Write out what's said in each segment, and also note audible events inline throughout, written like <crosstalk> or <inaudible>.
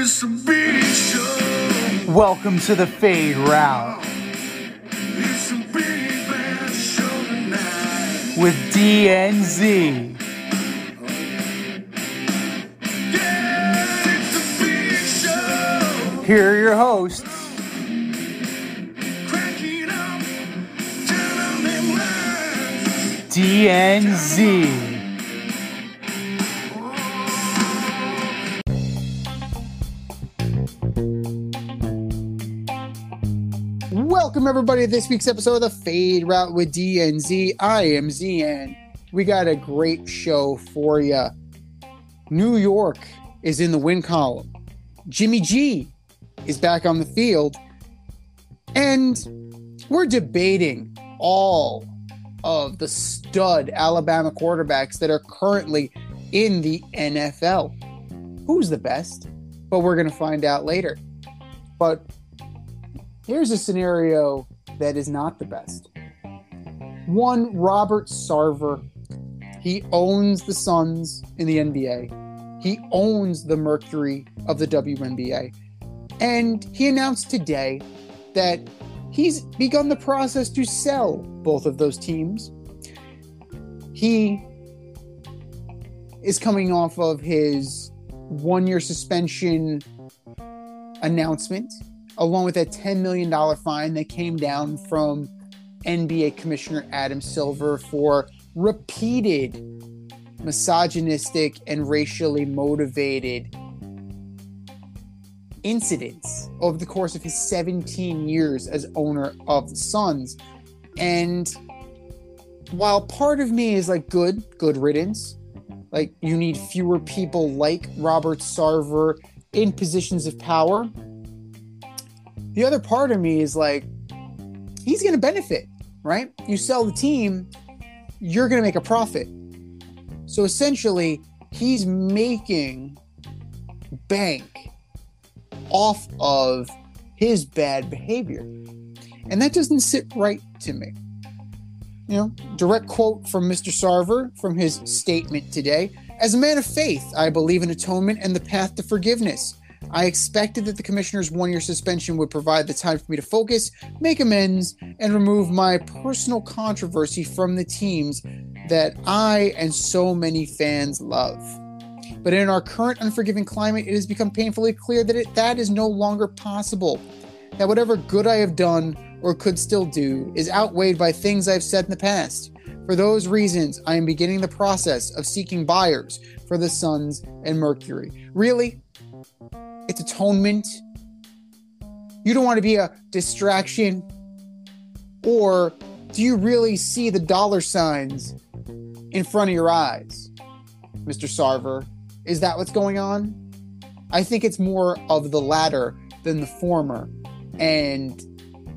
it's a big show. Welcome to the Fade Route It's a big bad show tonight. with DNZ. Yeah, it's a big show. Here are your hosts, Cracking up, telling them lies. DNZ. Everybody to this week's episode of the Fade Route with DNZ. I am ZN. We got a great show for you. New York is in the win column. Jimmy G is back on the field. And we're debating all of the stud Alabama quarterbacks that are currently in the NFL. Who's the best? But we're going to find out later. But here's a scenario that is not the best. One, Robert Sarver. He owns the Suns in the NBA. He owns the Mercury of the WNBA. And he announced today that he's begun the process to sell both of those teams. He is coming off of his one year suspension announcement, along with a $10 million fine that came down from NBA Commissioner Adam Silver for repeated misogynistic and racially motivated incidents over the course of his 17 years as owner of the Suns. And while part of me is like, good, good riddance, like you need fewer people like Robert Sarver in positions of power. The other part of me is like, he's going to benefit, right? You sell the team, you're going to make a profit. So essentially, he's making bank off of his bad behavior. And that doesn't sit right to me. You know, direct quote from Mr. Sarver from his statement today As a man of faith, I believe in atonement and the path to forgiveness. I expected that the commissioner's one year suspension would provide the time for me to focus, make amends, and remove my personal controversy from the teams that I and so many fans love. But in our current unforgiving climate, it has become painfully clear that it, that is no longer possible. That whatever good I have done or could still do is outweighed by things I've said in the past. For those reasons, I am beginning the process of seeking buyers for the Suns and Mercury. Really? It's atonement? You don't want to be a distraction? Or do you really see the dollar signs in front of your eyes, Mr. Sarver? Is that what's going on? I think it's more of the latter than the former. And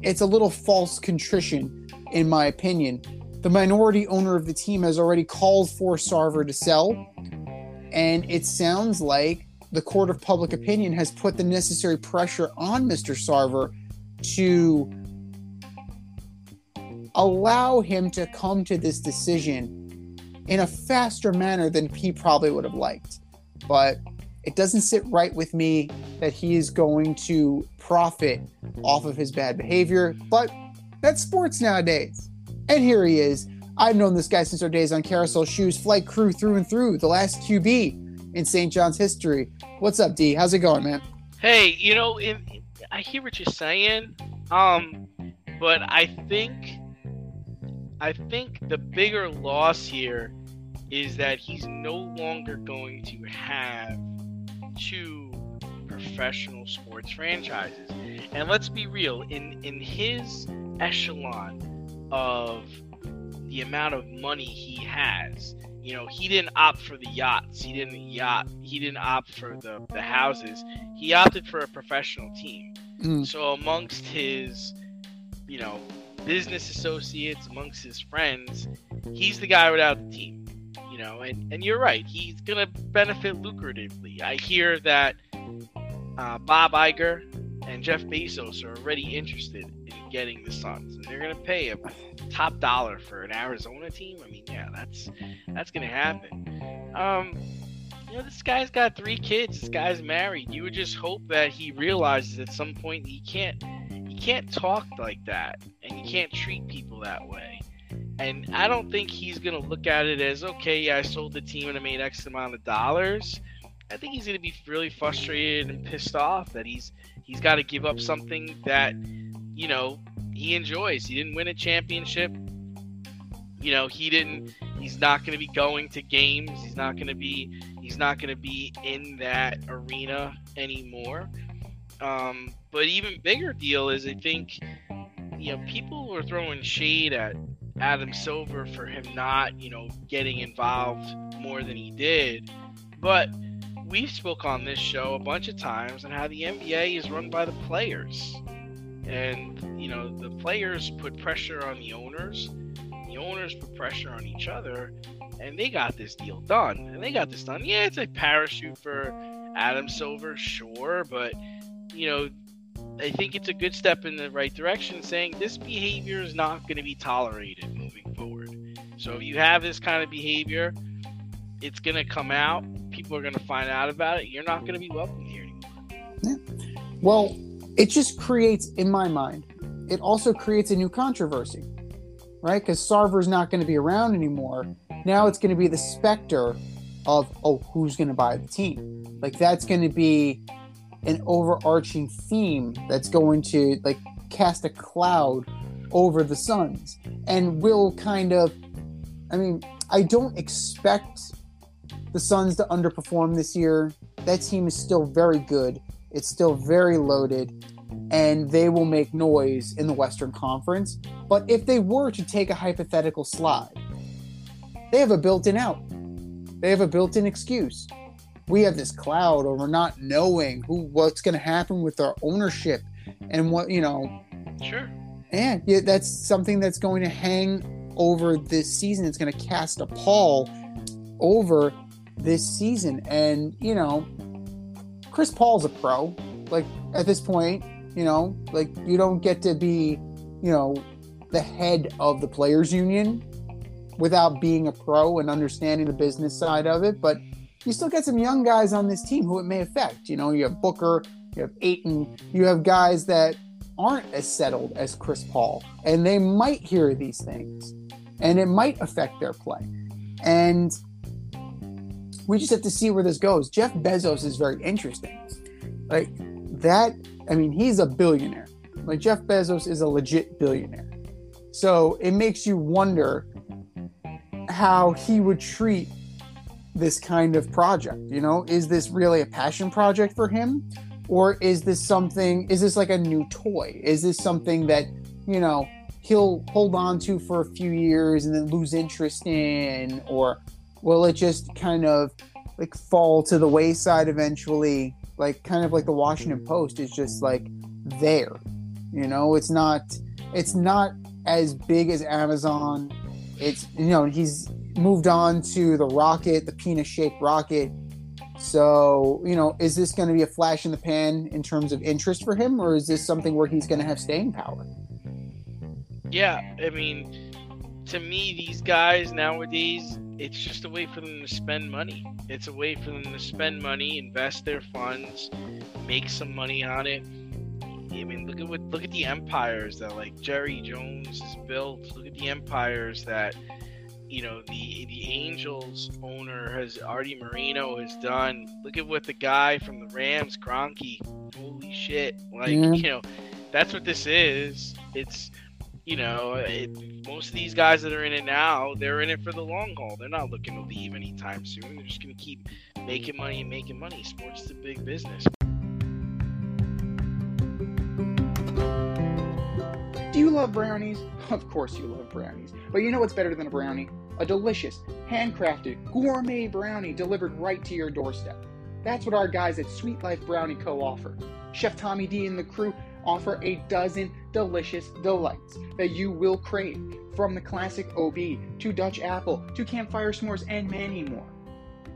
it's a little false contrition, in my opinion. The minority owner of the team has already called for Sarver to sell. And it sounds like the court of public opinion has put the necessary pressure on Mr. Sarver to allow him to come to this decision in a faster manner than he probably would have liked. But it doesn't sit right with me that he is going to profit off of his bad behavior. But that's sports nowadays. And here he is. I've known this guy since our days on Carousel Shoes, flight crew through and through, the last QB in St. John's history. What's up, D? How's it going, man? Hey, you know, I hear what you're saying, um, but I think, I think the bigger loss here is that he's no longer going to have two professional sports franchises. And let's be real, in in his echelon of the amount of money he has, you know, he didn't opt for the yachts. He didn't yacht. He didn't opt for the the houses. He opted for a professional team. Mm. So amongst his, you know, business associates, amongst his friends, he's the guy without the team. You know, and and you're right. He's gonna benefit lucratively. I hear that uh, Bob Iger and Jeff Bezos are already interested in getting the Suns, and they're gonna pay a top dollar for an Arizona team. I mean, yeah, that's that's gonna happen. Um, you know, this guy's got three kids. This guy's married. You would just hope that he realizes at some point he can't he can't talk like that and you can't treat people that way. And I don't think he's gonna look at it as okay, yeah, I sold the team and I made X amount of dollars. I think he's gonna be really frustrated and pissed off that he's he's got to give up something that you know he enjoys. He didn't win a championship. You know, he didn't. He's not going to be going to games. He's not going to be. He's not going to be in that arena anymore. Um, but even bigger deal is, I think, you know, people were throwing shade at Adam Silver for him not, you know, getting involved more than he did. But we've spoke on this show a bunch of times on how the NBA is run by the players. And, you know, the players put pressure on the owners, the owners put pressure on each other, and they got this deal done. And they got this done. Yeah, it's a parachute for Adam Silver, sure, but, you know, I think it's a good step in the right direction saying this behavior is not going to be tolerated moving forward. So if you have this kind of behavior, it's going to come out. People are going to find out about it. You're not going to be welcome here anymore. Well, it just creates, in my mind, it also creates a new controversy, right? Because Sarver's not going to be around anymore. Now it's going to be the specter of, oh, who's going to buy the team? Like, that's going to be an overarching theme that's going to, like, cast a cloud over the Suns and will kind of, I mean, I don't expect the Suns to underperform this year. That team is still very good. It's still very loaded, and they will make noise in the Western Conference. But if they were to take a hypothetical slide, they have a built in out. They have a built in excuse. We have this cloud over not knowing who what's going to happen with our ownership and what, you know, Sure. and yeah, that's something that's going to hang over this season. It's going to cast a pall over this season. And, you know, Chris Paul's a pro. Like, at this point, you know, like, you don't get to be, you know, the head of the players' union without being a pro and understanding the business side of it. But you still get some young guys on this team who it may affect. You know, you have Booker, you have Ayton, you have guys that aren't as settled as Chris Paul, and they might hear these things, and it might affect their play. And we just have to see where this goes. Jeff Bezos is very interesting. Like that, I mean, he's a billionaire. Like Jeff Bezos is a legit billionaire. So it makes you wonder how he would treat this kind of project. You know, is this really a passion project for him? Or is this something, is this like a new toy? Is this something that, you know, he'll hold on to for a few years and then lose interest in? Or will it just kind of like fall to the wayside eventually? Like, kind of like the Washington Post is just like there. You know, it's not, it's not as big as Amazon. It's, you know, he's moved on to the rocket, the penis shaped rocket. So, you know, is this going to be a flash in the pan in terms of interest for him, or is this something where he's going to have staying power? Yeah, I mean, to me, these guys nowadays, it's just a way for them to spend money. It's a way for them to spend money, invest their funds, make some money on it. I mean, look at what look at the empires that like Jerry Jones has built. Look at the empires that you know the the Angels owner has Arte Moreno has done. Look at what the guy from the Rams, Kroenke. Holy shit! Like Yeah. you know, that's what this is. It's you know, it, most of these guys that are in it now, they're in it for the long haul. They're not looking to leave anytime soon. They're just gonna keep making money and making money. Sports is a big business. Do you love brownies? <laughs> Of course you love brownies. But you know what's better than a brownie? A delicious, handcrafted, gourmet brownie delivered right to your doorstep. That's what our guys at Sweet Life Brownie Co. offer. Chef Tommy D and the crew offer a dozen delicious delights that you will crave, from the classic OB to Dutch apple to campfire s'mores and many more.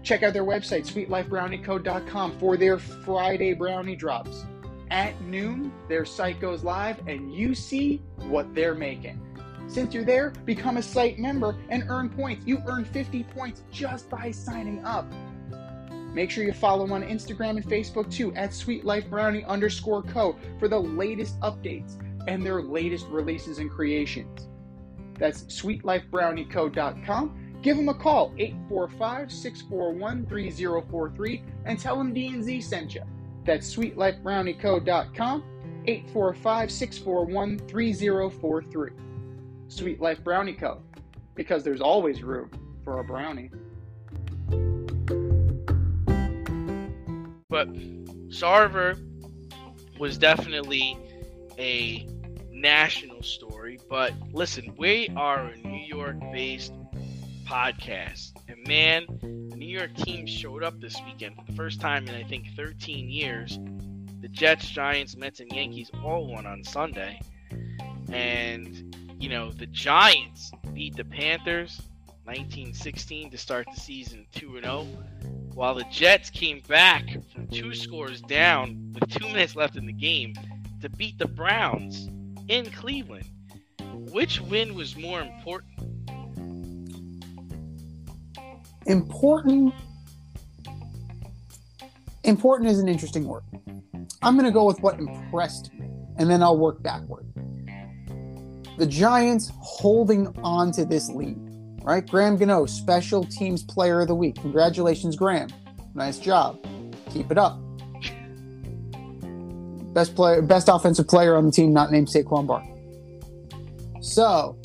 Check out their website, sweetlifebrownieco.com, for their Friday brownie drops. At noon, their site goes live and you see what they're making. Since you're there, become a site member and earn points. You earn 50 points just by signing up. Make sure you follow them on Instagram and Facebook too at Sweet Life Brownie underscore co for the latest updates and their latest releases and creations. That's sweetlifebrownieco.com. Give them a call, 845 641 3043, and tell them D&Z sent you. That's sweetlifebrownieco.com, 845 641 3043. Sweet Life Brownie Co. Because there's always room for a brownie. But Sarver was definitely a national story. But listen, we are a New York based podcast. And man, the New York team showed up this weekend for the first time in I think 13 years. The Jets, Giants, Mets, and Yankees all won on Sunday. And, you know, the Giants beat the Panthers 1916 to start the season 2 0 while the Jets came back from two scores down with two minutes left in the game to beat the Browns in Cleveland. Which win was more important? Important. Important is an interesting word. I'm going to go with what impressed me, and then I'll work backward. The Giants holding on to this lead, right? Graham Gano, Special Teams Player of the Week. Congratulations, Graham. Nice job. Keep it up. Best player, best offensive player on the team, not named Saquon Barkley. So,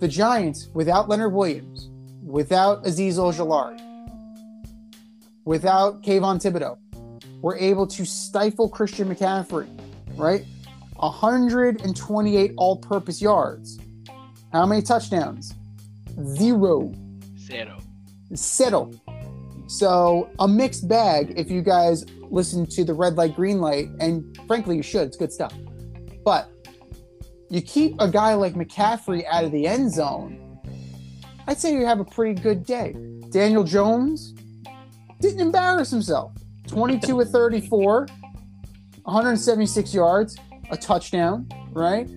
the Giants, without Leonard Williams, without Azeez Ojulari, without Kayvon Thibodeaux, were able to stifle Christian McCaffrey, right? 128 all purpose yards. How many touchdowns? Zero. Zero. Settle. So, a mixed bag if you guys listen to the red light, green light, and frankly, you should. It's good stuff. But you keep a guy like McCaffrey out of the end zone, I'd say you have a pretty good day. Daniel Jones didn't embarrass himself. 22 of 34, 176 yards, a touchdown, right?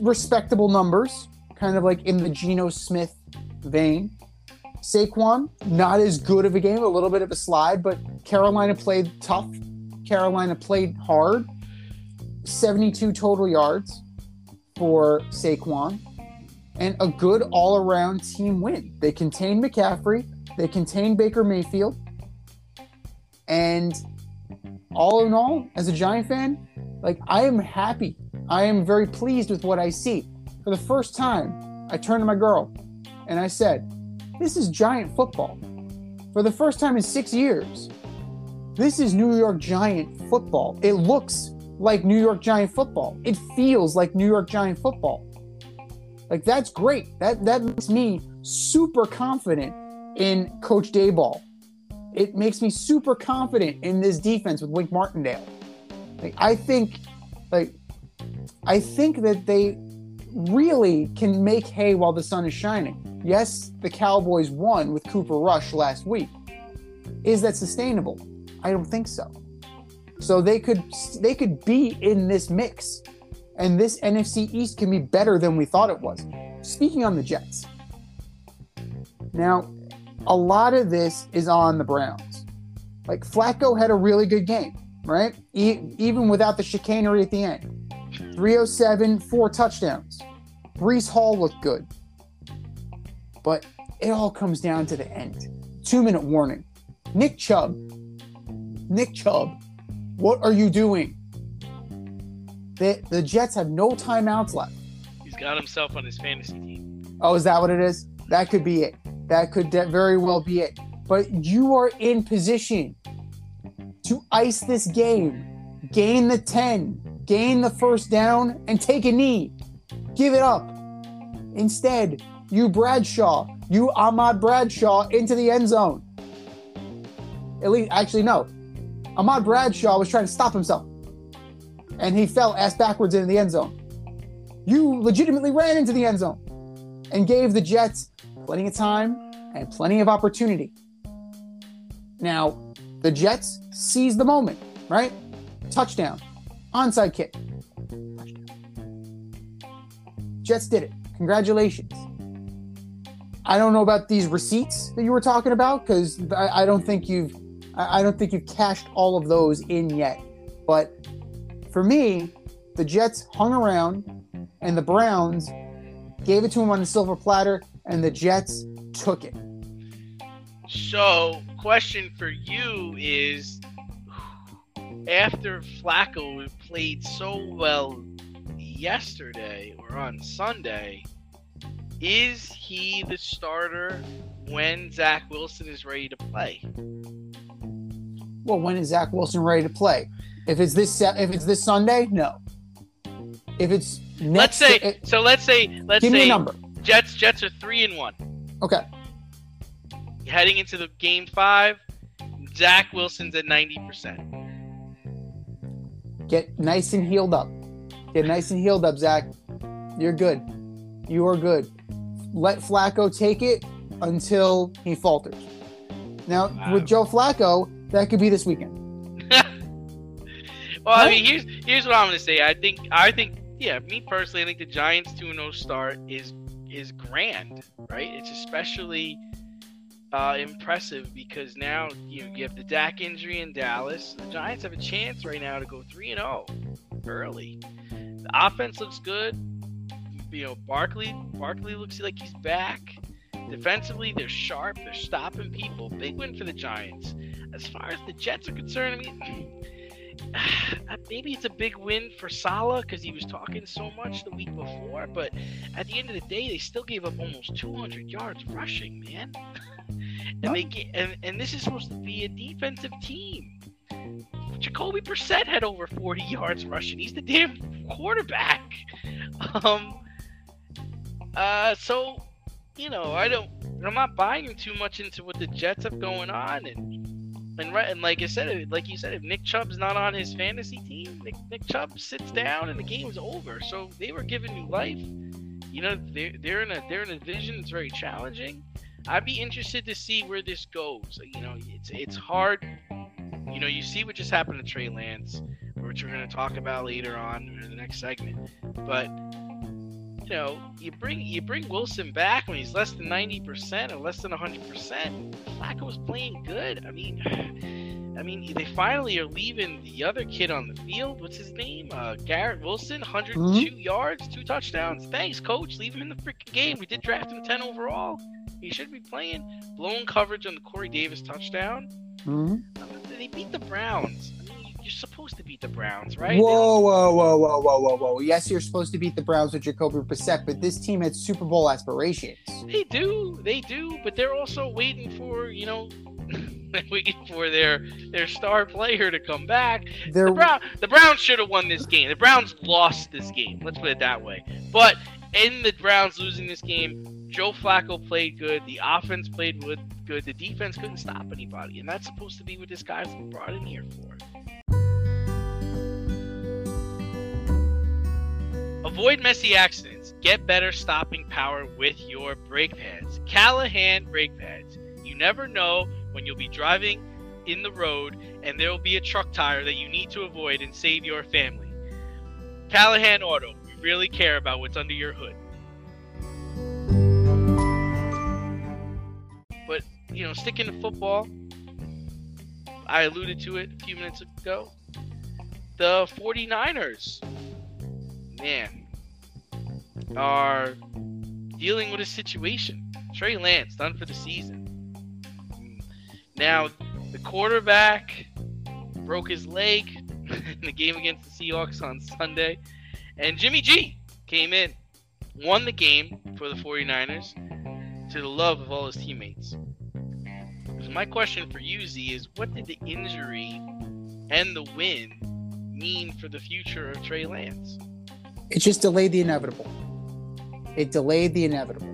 Respectable numbers, kind of like in the Geno Smith vein. Saquon, not as good of a game, a little bit of a slide, but Carolina played tough. Carolina played hard. 72 total yards for Saquon and a good all around team win. They contained McCaffrey, they contained Baker Mayfield. And all in all, as a Giant fan, like I am happy. I am very pleased with what I see. For the first time, I turned to my girl and I said, This is Giant football. For the first time in six years, this is New York Giant football. It looks like New York Giant football. It feels like New York Giant football. Like that's great. That that makes me super confident in Coach Daboll. It makes me super confident in this defense with Wink Martindale. Like I think, like I think that they really can make hay while the sun is shining. Yes, the Cowboys won with Cooper Rush last week. Is that sustainable? I don't think so. So they could they could be in this mix, and this NFC East can be better than we thought it was. Speaking on the Jets, now a lot of this is on the Browns. Like Flacco had a really good game, right? E- even without the chicanery at the end. 307, four touchdowns. Breece Hall looked good. But it all comes down to the end. Two minute warning. Nick Chubb. Nick Chubb, what are you doing? The, the Jets have no timeouts left. He's got himself on his fantasy team. Oh, is that what it is? That could be it. That could very well be it. But you are in position to ice this game, gain the 10, gain the first down, and take a knee. Give it up. Instead, you Bradshaw, you Ahmad Bradshaw into the end zone. At least, actually, no. Ahmad Bradshaw was trying to stop himself, and he fell ass backwards into the end zone. You legitimately ran into the end zone and gave the Jets plenty of time and plenty of opportunity. Now, the Jets seized the moment, right? Touchdown, onside kick. Jets did it. Congratulations. I don't know about these receipts that you were talking about because I, I don't think you've I, I don't think you've cashed all of those in yet. But for me, the Jets hung around and the Browns gave it to him on the silver platter, and the Jets took it. So, question for you is after Flacco played so well yesterday or on Sunday, is he the starter when Zach Wilson is ready to play? Well, when is Zach Wilson ready to play? If it's this if it's this Sunday, no. If it's next, let's say eh, so. Let's say let's give me a number. Jets Jets are three and one Okay, heading into the game five. Zach Wilson's at ninety percent. Get nice and healed up. Get nice and healed up, Zach. You're good. You are good. Let Flacco take it until he falters. Now, Wow. with Joe Flacco, that could be this weekend. <laughs> Well, I mean, here's here's what I'm gonna say. I think I think yeah, me personally, I think the Giants 2-0 start is is grand, right? It's especially uh, impressive because now you you have the Dak injury in Dallas. The Giants have a chance right now to go 3 and 0 early. The offense looks good. You know, Barkley Barkley looks like he's back. Defensively, they're sharp. They're stopping people. Big win for the Giants. As far as the Jets are concerned, I mean, <sighs> maybe it's a big win for Salah because he was talking so much the week before. But at the end of the day, they still gave up almost 200 yards rushing, man. <laughs> and they ga- and, and this is supposed to be a defensive team. Jacoby Brissett had over 40 yards rushing. He's the damn quarterback. Um. Uh. So, you know, I don't. I'm not buying too much into what the Jets have going on, and and right, and like I said, like you said, if Nick Chubb's not on his fantasy team, Nick, Nick Chubb sits down and the game's over. So they were giving you life. You know, they're they're in a they're in a division that's very challenging. I'd be interested to see where this goes. You know, it's it's hard. You know, you see what just happened to Trey Lance, which we're going to talk about later on in the next segment. But you know, you bring you bring Wilson back when he's less than ninety percent or less than hundred percent. Flacco was playing good. I mean, <sighs> I mean, they finally are leaving the other kid on the field. What's his name? Uh, Garrett Wilson, 102 yards, two touchdowns. Thanks, coach. Leave him in the freaking game. We did draft him 10 overall. He should be playing. Blown coverage on the Corey Davis touchdown. Mhm. I mean, they beat the Browns. I mean, you're supposed to beat the Browns, right? Whoa, whoa, whoa, whoa, whoa, whoa, whoa! Yes, you're supposed to beat the Browns with Jacoby Brissett, but this team had Super Bowl aspirations. They do, they do, but they're also waiting for you know, <laughs> waiting for their their star player to come back. They're The Brown, the Browns should have won this game. The Browns lost this game. Let's put it that way. But in the Browns losing this game, Joe Flacco played good. The offense played good. The defense couldn't stop anybody, and that's supposed to be what this guy's brought in here for. Avoid messy accidents. Get better stopping power with your brake pads. Callahan brake pads. You never know when you'll be driving in the road and there will be a truck tire that you need to avoid and save your family. Callahan Auto. We really care about what's under your hood. You know, sticking to football, I alluded to it a few minutes ago. The 49ers, man, are dealing with a situation. Trey Lance done for the season. Now, the quarterback broke his leg <laughs> in the game against the Seahawks on Sunday, and Jimmy G came in, won the game for the 49ers to the love of all his teammates. So my question for you, Z, is what did the injury and the win mean for the future of Trey Lance? it just delayed the inevitable. It delayed the inevitable.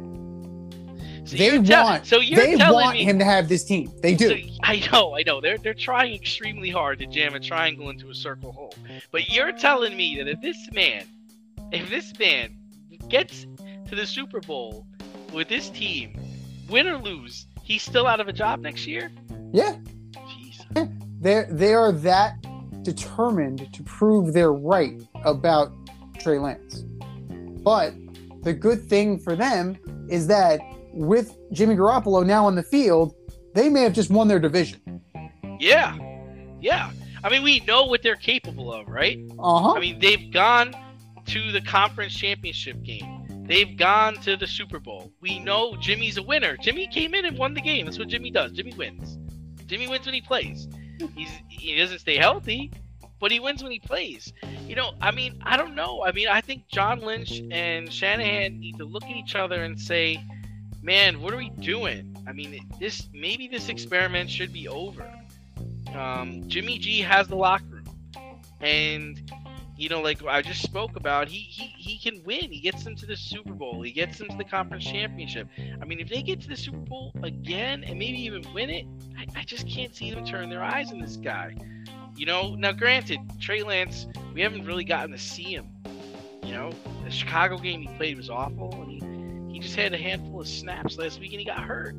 So they tell- want so you're they telling want me him to have this team. They do. So, I know, I know. They're they're trying extremely hard to jam a triangle into a circle hole. But you're telling me that if this man, if this man gets to the Super Bowl with this team, win or lose, he's still out of a job next year? yeah, Jeez. they they are that determined to prove they're right about Trey Lance. But the good thing for them is that with Jimmy Garoppolo now on the field, they may have just won their division. Yeah, yeah. I mean, we know what they're capable of, right? Uh huh. I mean, they've gone to the conference championship game. They've gone to the Super Bowl. We know Jimmy's a winner. Jimmy came in and won the game. That's what Jimmy does. Jimmy wins. Jimmy wins when he plays. He's he doesn't stay healthy, but he wins when he plays. You know, I mean, I don't know. I mean, I think John Lynch and Shanahan need to look at each other and say, "Man, what are we doing?" I mean, this maybe this experiment should be over. Um, Jimmy G has the locker room, and you know, like I just spoke about, he he he can win. He gets them to the Super Bowl. He gets them to the conference championship. I mean, if they get to the Super Bowl again and maybe even win it, I, I just can't see them turn their eyes on this guy. You know, now granted, Trey Lance, we haven't really gotten to see him. You know, the Chicago game he played was awful, and he, he just had a handful of snaps last week and he got hurt.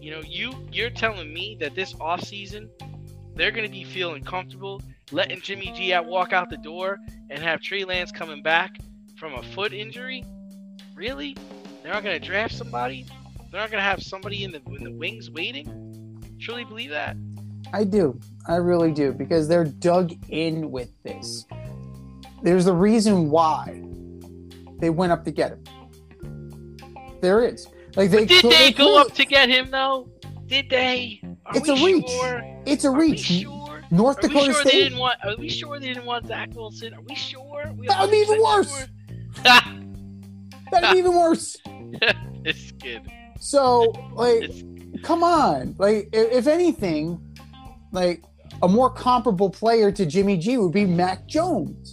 You know, you you're telling me that this offseason they're going to be feeling comfortable letting Jimmy G out walk out the door and have Trey Lance coming back from a foot injury? Really? They're not going to draft somebody? They're not going to have somebody in the in the wings waiting? Truly believe that? I do. I really do because they're dug in with this. There's a reason why they went up to get him. There is. Like they But did they go up to get him though? Did they? Are It's we a reach. Sure? It's a Are we reach. North Are Dakota sure they State. didn't want? Are we sure they didn't want Zach Wilson? Are we sure? We That would be even worse. sure? That'd be even <laughs> worse. this kid. So, like, It's, come on. Like, if, if anything, like a more comparable player to Jimmy G would be Mac Jones,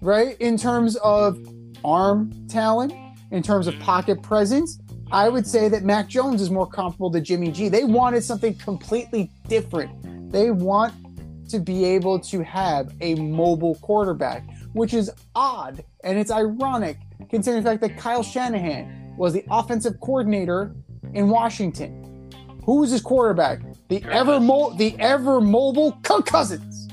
right? In terms of arm talent, in terms of pocket presence, I would say that Mac Jones is more comparable to Jimmy G. They wanted something completely different. They want to be able to have a mobile quarterback, which is odd and it's ironic considering the fact that Kyle Shanahan was the offensive coordinator in Washington. Who was his quarterback? The ever mo- the ever mobile Kirk Cousins.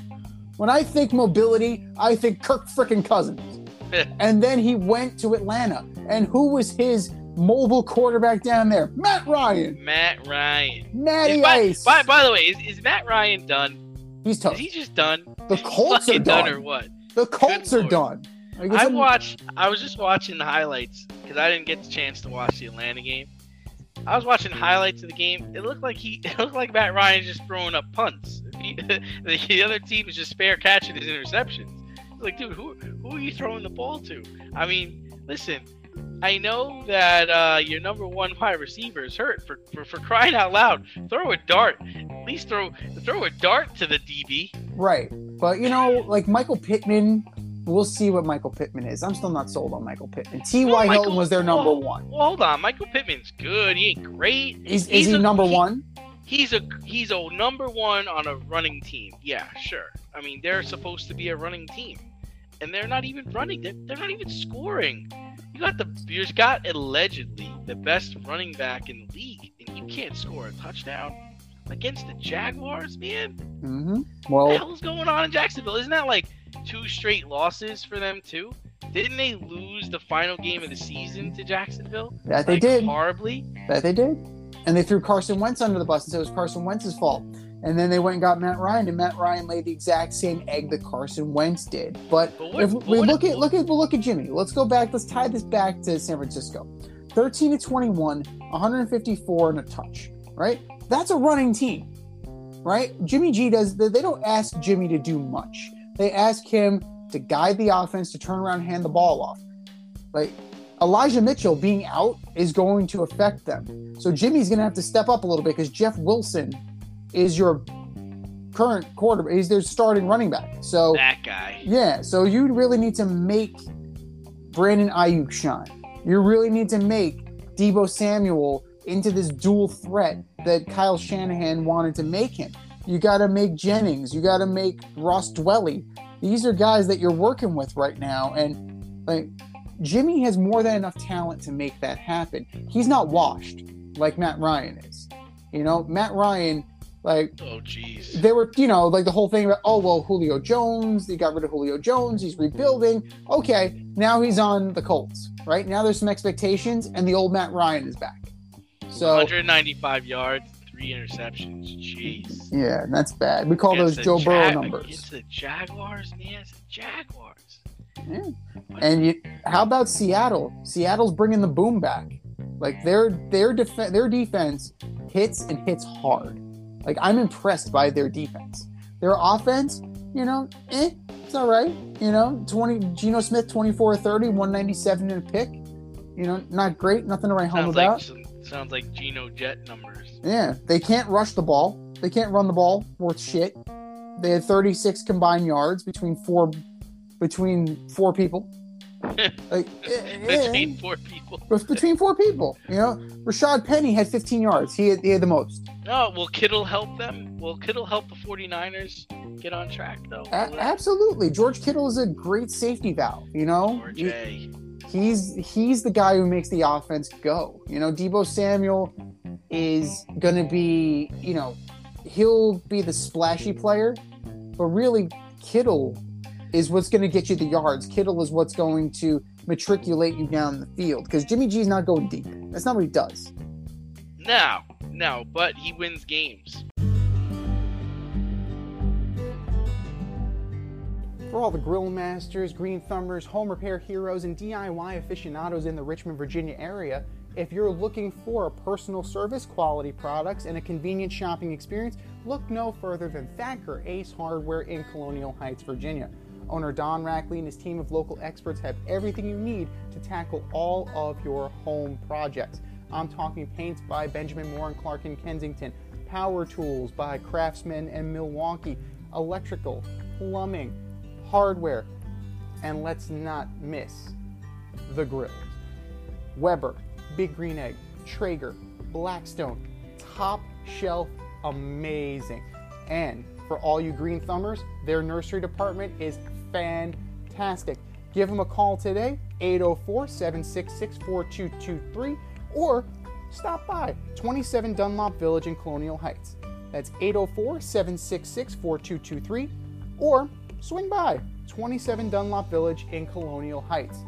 When I think mobility, I think Kirk frickin' Cousins. <laughs> and then he went to Atlanta. And who was his mobile quarterback down there? Matt Ryan. Matt Ryan. Matty by, Ice. by, by the way, is, is Matt Ryan done? He's Is he just done? The Colts are fucking done or what? The Colts Good are lord. done. Like, I watched. I was just watching the highlights because I didn't get the chance to watch the Atlanta game. I was watching highlights of the game. It looked like he. <laughs> It looked like Matt Ryan just throwing up punts. <laughs> He, the, <laughs> the other team is just spare catching his interceptions. It's like, dude, who who are you throwing the ball to? I mean, listen. I know that uh, your number one wide receiver is hurt. For, for for crying out loud, throw a dart. At least throw throw a dart to the DB. Right. But, you know, like Michael Pittman, we'll see what Michael Pittman is. I'm still not sold on Michael Pittman. T.Y. Well, Hilton Michael- was their number well, one. Well, hold on. Michael Pittman's good. He ain't great. Is, is he's he a- number he- one? He's a he's a number one on a running team. Yeah, sure. I mean, they're supposed to be a running team, and they're not even running. They're, they're not even scoring. You got the you got allegedly the best running back in the league, and you can't score a touchdown against the Jaguars, man. hmm What the Well, hell's going on in Jacksonville? Isn't that like two straight losses for them too? Didn't they lose the final game of the season to Jacksonville? that they did. horribly. That they did. And they threw Carson Wentz under the bus and said it was Carson Wentz's fault. And then they went and got Matt Ryan, and Matt Ryan laid the exact same egg that Carson Wentz did. But, But what- if we look at look at look at Jimmy. Let's go back. Let's tie this back to San Francisco. 13 to 21, 154 and a touch. Right? That's a running team. Right? Jimmy G does. They they don't ask Jimmy to do much. They ask him to guide the offense, to turn around, and hand the ball off. Like Elijah Mitchell being out is going to affect them. So Jimmy's going to have to step up a little bit because Jeff Wilson is your current quarterback. He's their starting running back. So That guy. yeah, so you really need to make Brandon Aiyuk shine. You really need to make Deebo Samuel into this dual threat that Kyle Shanahan wanted to make him. You got to make Jennings. You got to make Ross Dwelley. These are guys that you're working with right now, and like Jimmy has more than enough talent to make that happen. He's not washed like Matt Ryan is. You know, Matt Ryan, like Oh, jeez. they were, you know, like the whole thing about, oh, well, Julio Jones, they got rid of Julio Jones, he's rebuilding. Okay, now he's on the Colts, right? Now there's some expectations, and the old Matt Ryan is back. So, 195 yards, three interceptions. Jeez. Yeah, that's bad. We call those Joe Burrow numbers. Against the Jaguars, man. It's the Jaguars. Yeah. And you, how about Seattle? Seattle's bringing the boom back. Like their their def- their defense hits and hits hard. Like I'm impressed by their defense. Their offense, you know, eh, it's all right. You know, 20 Geno Smith 24 30, 197 and a pick. You know, not great, nothing to write home Sounds about. like sounds like Geno Jet numbers. Yeah, they can't rush the ball. They can't run the ball worth shit. They had 36 combined yards between four between four people. <laughs> Like, Between four people. it was between four people. You know, mm. Rashad Penny had 15 yards. He had, he had the most. No, will Kittle help them? Will Kittle help the 49ers get on track, though? A- absolutely, George Kittle is a great safety valve. You know, George He- A. he's he's the guy who makes the offense go. You know, Deebo Samuel is going to be, you know, he'll be the splashy player, but really Kittle is what's going to get you the yards. Kittle is what's going to matriculate you down the field because Jimmy G's not going deep. That's not what he does. No, no, but he wins games. For all the grill masters, green thumbers, home repair heroes, and DIY aficionados in the Richmond, Virginia area, if you're looking for a personal service, quality products, and a convenient shopping experience, look no further than Thacker Ace Hardware in Colonial Heights, Virginia. Owner Don Rackley and his team of local experts have everything you need to tackle all of your home projects. I'm talking paints by Benjamin Moore and Clark in Kensington, power tools by Craftsman and Milwaukee, electrical, plumbing, hardware, and let's not miss the grills. Weber, Big Green Egg, Traeger, Blackstone, top shelf, amazing. And for all you green thumbers, their nursery department is fantastic. Give them a call today, 804 766 4223, or stop by 27 Dunlop Village in Colonial Heights. That's 804 766 4223, or swing by 27 Dunlop Village in Colonial Heights.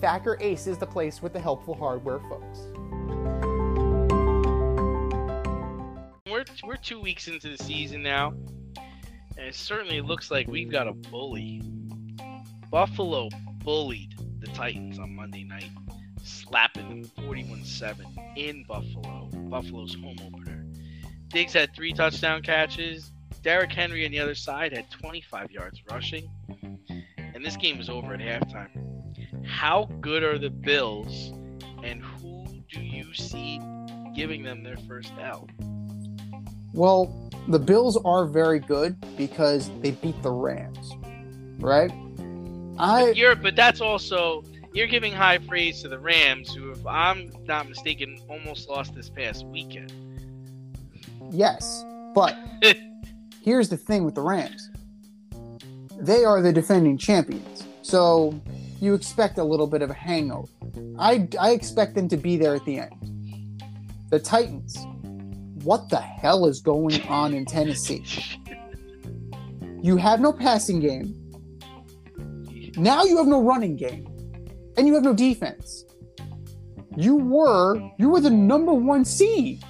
Thacker Ace is the place with the helpful hardware, folks. We're we're two weeks into the season now, and it certainly looks like we've got a bully. Buffalo bullied the Titans on Monday night, slapping them 41-7 in Buffalo. Buffalo's home opener. Diggs had three touchdown catches. Derrick Henry on the other side had 25 yards rushing, and this game was over at halftime. How good are the Bills, and who do you see giving them their first L? Well, the Bills are very good because they beat the Rams, right? I But you're, but that's also you're giving high praise to the Rams, who, if I'm not mistaken, almost lost this past weekend. yes, but <laughs> here's the thing with the Rams. They are the defending champions. So you expect a little bit of a hangover. I I expect them to be there at the end. The Titans. What the hell is going on in Tennessee? <laughs> You have no passing game. Now you have no running game. And you have no defense. You were you were the number one seed,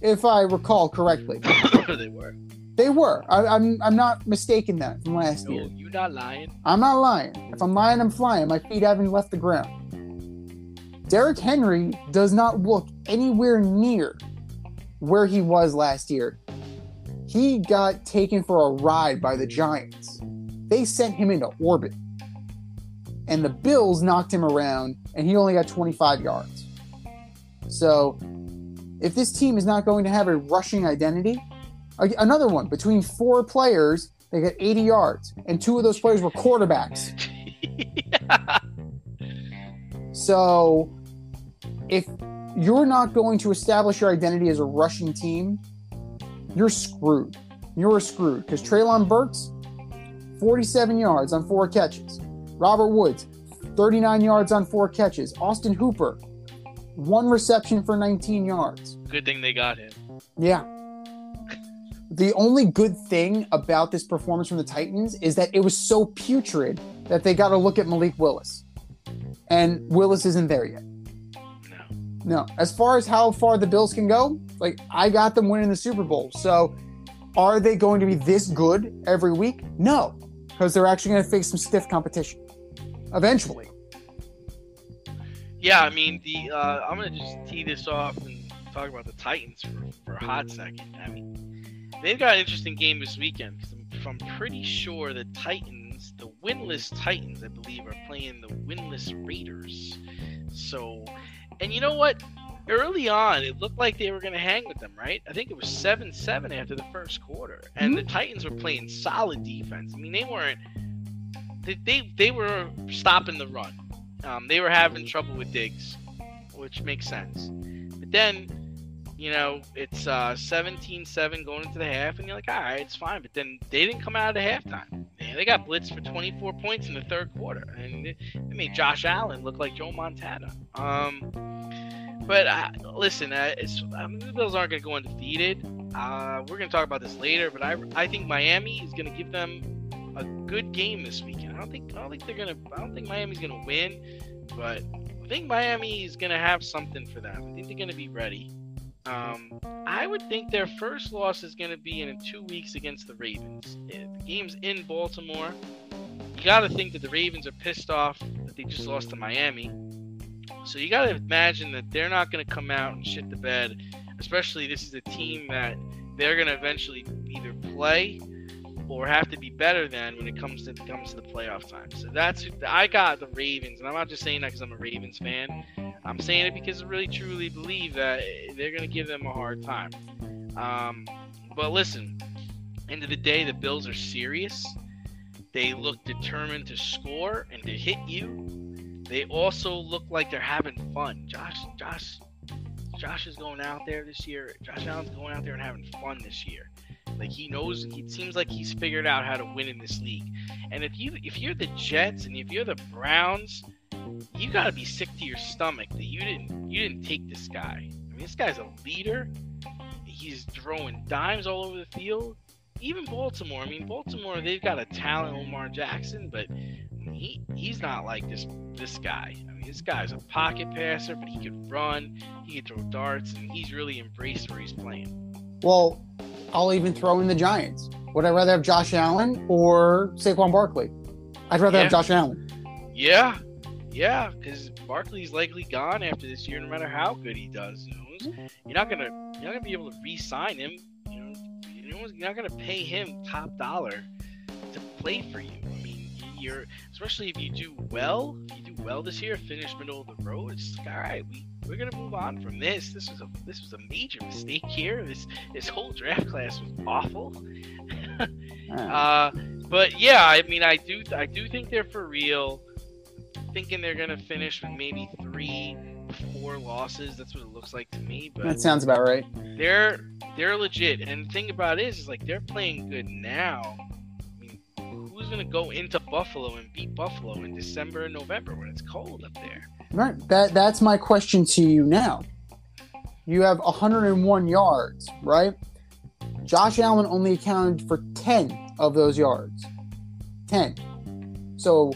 if I recall correctly. <coughs> they were. They were. I, I'm I'm not mistaken that from last No, year. You're not lying. I'm not lying. If I'm lying, I'm flying. My feet haven't left the ground. Derrick Henry does not look anywhere near where he was last year. He got taken for a ride by the Giants. They sent him into orbit. And the Bills knocked him around, and he only got 25 yards. So, if this team is not going to have a rushing identity, another one between four players, they got 80 yards, and two of those players were quarterbacks. <laughs> So, if you're not going to establish your identity as a rushing team, you're screwed. You're screwed because Treylon Burks, 47 yards on four catches. Robert Woods, 39 yards on four catches. Austin Hooper, one reception for 19 yards. Good thing they got him. Yeah. The only good thing about this performance from the Titans is that it was so putrid that they got to look at Malik Willis. And Willis isn't there yet. No. No. As far as how far the Bills can go, Like I got them winning the Super Bowl. So are they going to be this good every week? No, because they're actually going to face some stiff competition eventually. Yeah, I mean the uh, I'm gonna just tee this off and talk about the Titans for, for a hot second. I mean, they've got an interesting game this weekend because I'm, I'm pretty sure the Titans, the winless Titans, I believe, are playing the winless Raiders. So, and you know what? Early on, it looked like they were going to hang with them, right? I think it was seven seven after the first quarter, and the Titans were playing solid defense. I mean, they weren't. They they, they were stopping the run. Um, they were having trouble with Diggs, which makes sense. But then, you know, it's uh, 17-7 going into the half, and you're like, all right, it's fine. But then they didn't come out of halftime. Man, they got blitzed for 24 points in the third quarter, and it, it made Josh Allen look like Joe Montana. Um, but uh, listen, uh, it's, I mean, the Bills aren't going to go undefeated. Uh, we're going to talk about this later, but I, I think Miami is going to give them a good game this weekend. I don't think I don't think they're gonna I don't think Miami's gonna win, but I think Miami is gonna have something for them. I think they're gonna be ready. Um, I would think their first loss is gonna be in two weeks against the Ravens. The game's in Baltimore. You gotta think that the Ravens are pissed off that they just lost to Miami. So you gotta imagine that they're not gonna come out and shit the bed. Especially this is a team that they're gonna eventually either play or have to be better than when it comes to comes to the playoff time. So that's I got the Ravens, and I'm not just saying that because I'm a Ravens fan. I'm saying it because I really truly believe that they're going to give them a hard time. Um, but listen, end of the day, the Bills are serious. They look determined to score and to hit you. They also look like they're having fun. Josh, Josh, Josh is going out there this year. Josh Allen's going out there and having fun this year. Like he knows, it seems like he's figured out how to win in this league. And if you if you're the Jets and if you're the Browns, you got to be sick to your stomach that you didn't you didn't take this guy. I mean, this guy's a leader. He's throwing dimes all over the field. Even Baltimore. I mean, Baltimore they've got a talent, Lamar Jackson, but he he's not like this this guy. I mean, this guy's a pocket passer, but he could run, he could throw darts, and he's really embraced where he's playing. Well, I'll even throw in the Giants. Would I rather have Josh Allen or Saquon Barkley? I'd rather Yeah. have Josh Allen. Yeah, yeah, because Barkley's likely gone after this year, no matter how good he does. You know, you're not gonna you're not gonna be able to re-sign him. You know, you know, you're not gonna pay him top dollar to play for you. I mean, you're especially if you do well. If you do well this year, finish middle of the road. It's like, all right. We we're gonna move on from this. This was a this was a major mistake here. This this whole draft class was awful. <laughs> Uh, but yeah, I mean, I do, I do think they're for real. Thinking they're gonna finish with maybe three, four losses. That's what it looks like to me. But that sounds about right. they're they're legit. And the thing about it is, is like they're playing good now. I mean, who's gonna go into Buffalo and beat Buffalo in December and November when it's cold up there? Right. That that's my question to you now. You have 101 yards, right? Josh Allen only accounted for 10 of those yards. 10. So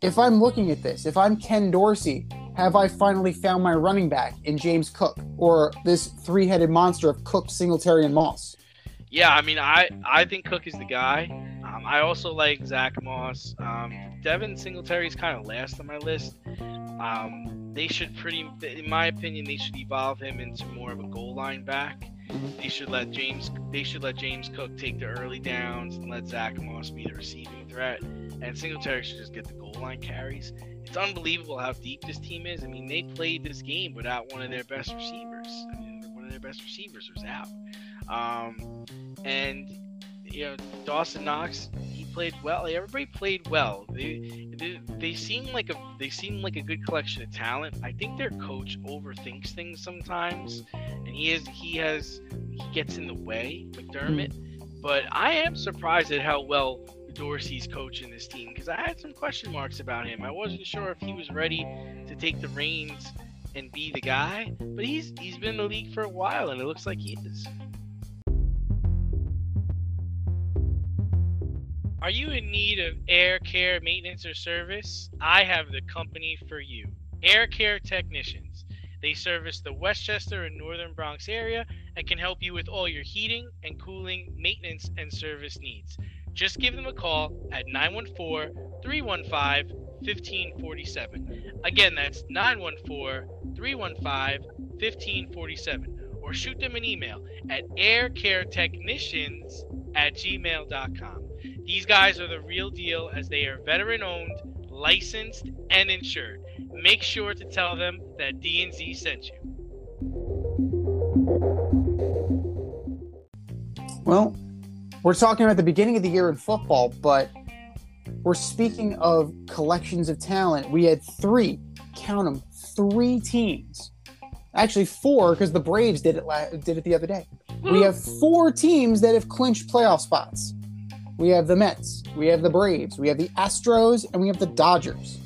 if I'm looking at this, if I'm Ken Dorsey, have I finally found my running back in James Cook or this three-headed monster of Cook, Singletary, and Moss? Yeah, I mean, I I think Cook is the guy. Um, I also like Zach Moss. Um, Devin Singletary is kind of last on my list. Um, they should pretty, in my opinion, they should evolve him into more of a goal line back. They should let James, they should let James Cook take the early downs and let Zach Moss be the receiving threat. And Singletary should just get the goal line carries. It's unbelievable how deep this team is. I mean, they played this game without one of their best receivers. I mean, one of their best receivers was out. Um, and you know Dawson Knox, played well. Like, everybody played well. They, they they seem like a they seem like a good collection of talent. I think their coach overthinks things sometimes, and he is he has he gets in the way, McDermott. Hmm. But I am surprised at how well Dorsey's coaching this team because I had some question marks about him. I wasn't sure if he was ready to take the reins and be the guy, but he's he's been in the league for a while, and it looks like he is. Are you in need of air care maintenance or service? I have the company for you. Air Care Technicians. They service the Westchester and Northern Bronx area and can help you with all your heating and cooling, maintenance, and service needs. Just give them a call at 914 315 1547. Again, that's 914 315 1547. Or shoot them an email at aircaretechnicians at gmail.com. These guys are the real deal as they are veteran owned, licensed, and insured. Make sure to tell them that D&Z sent you. Well, we're talking about the beginning of the year in football, but we're speaking of collections of talent. We had three, count them, three teams. Actually, four because the Braves did it la- did it the other day. We have four teams that have clinched playoff spots. We have the Mets, we have the Braves, we have the Astros, and we have the Dodgers.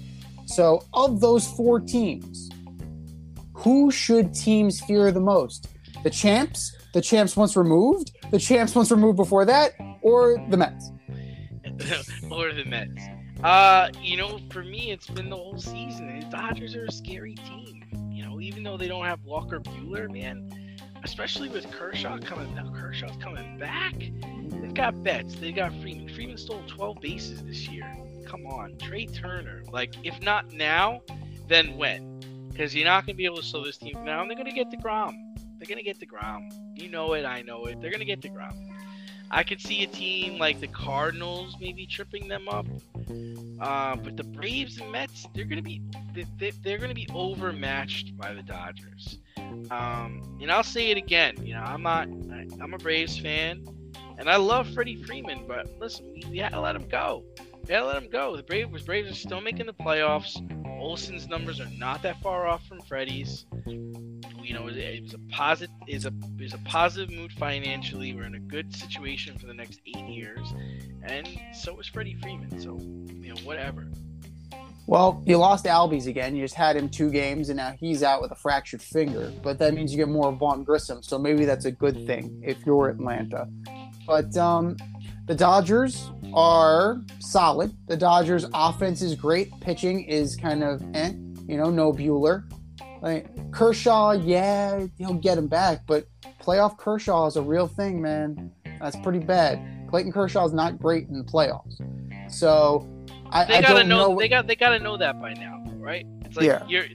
So, of those four teams, who should teams fear the most? The champs, the champs once removed, the champs once removed before that, or the Mets? <laughs> or the Mets. Uh, you know, for me, it's been the whole season. The Dodgers are a scary team. You know, even though they don't have Walker Buehler, man, especially with Kershaw coming now, Kershaw's coming back. They've got Betts. They got Freeman. Freeman stole 12 bases this year. Come on, Trea Turner. Like, if not now, then when? Because you're not gonna be able to slow this team down. They're gonna get the Grom. They're gonna get the Grom. You know it. I know it. They're gonna get the Grom. I could see a team like the Cardinals maybe tripping them up. Uh, but the Braves and Mets, they're gonna be they- they're gonna be overmatched by the Dodgers. Um, and I'll say it again. You know, I'm not I- I'm a Braves fan, and I love Freddie Freeman. But listen, we, we had to let him go. We had to let him go. The Braves Braves are still making the playoffs. Olson's numbers are not that far off from Freddie's. You know, it, was a positive is a is a positive mood financially. We're in a good situation for the next eight years, and so is Freddie Freeman. So you know, whatever. Well, you lost Albies again. You just had him two games, and now he's out with a fractured finger. But that means you get more Vaughn Grissom, so maybe that's a good thing if you're Atlanta. But um, the Dodgers are solid. The Dodgers' offense is great. Pitching is kind of eh. You know, no Buehler. Like Kershaw, yeah, he'll get him back, but playoff Kershaw is a real thing, man. That's pretty bad. Clayton Kershaw is not great in the playoffs. So I, They I gotta don't know, know. They got. They gotta know that by now, right? It's like Yeah. you're.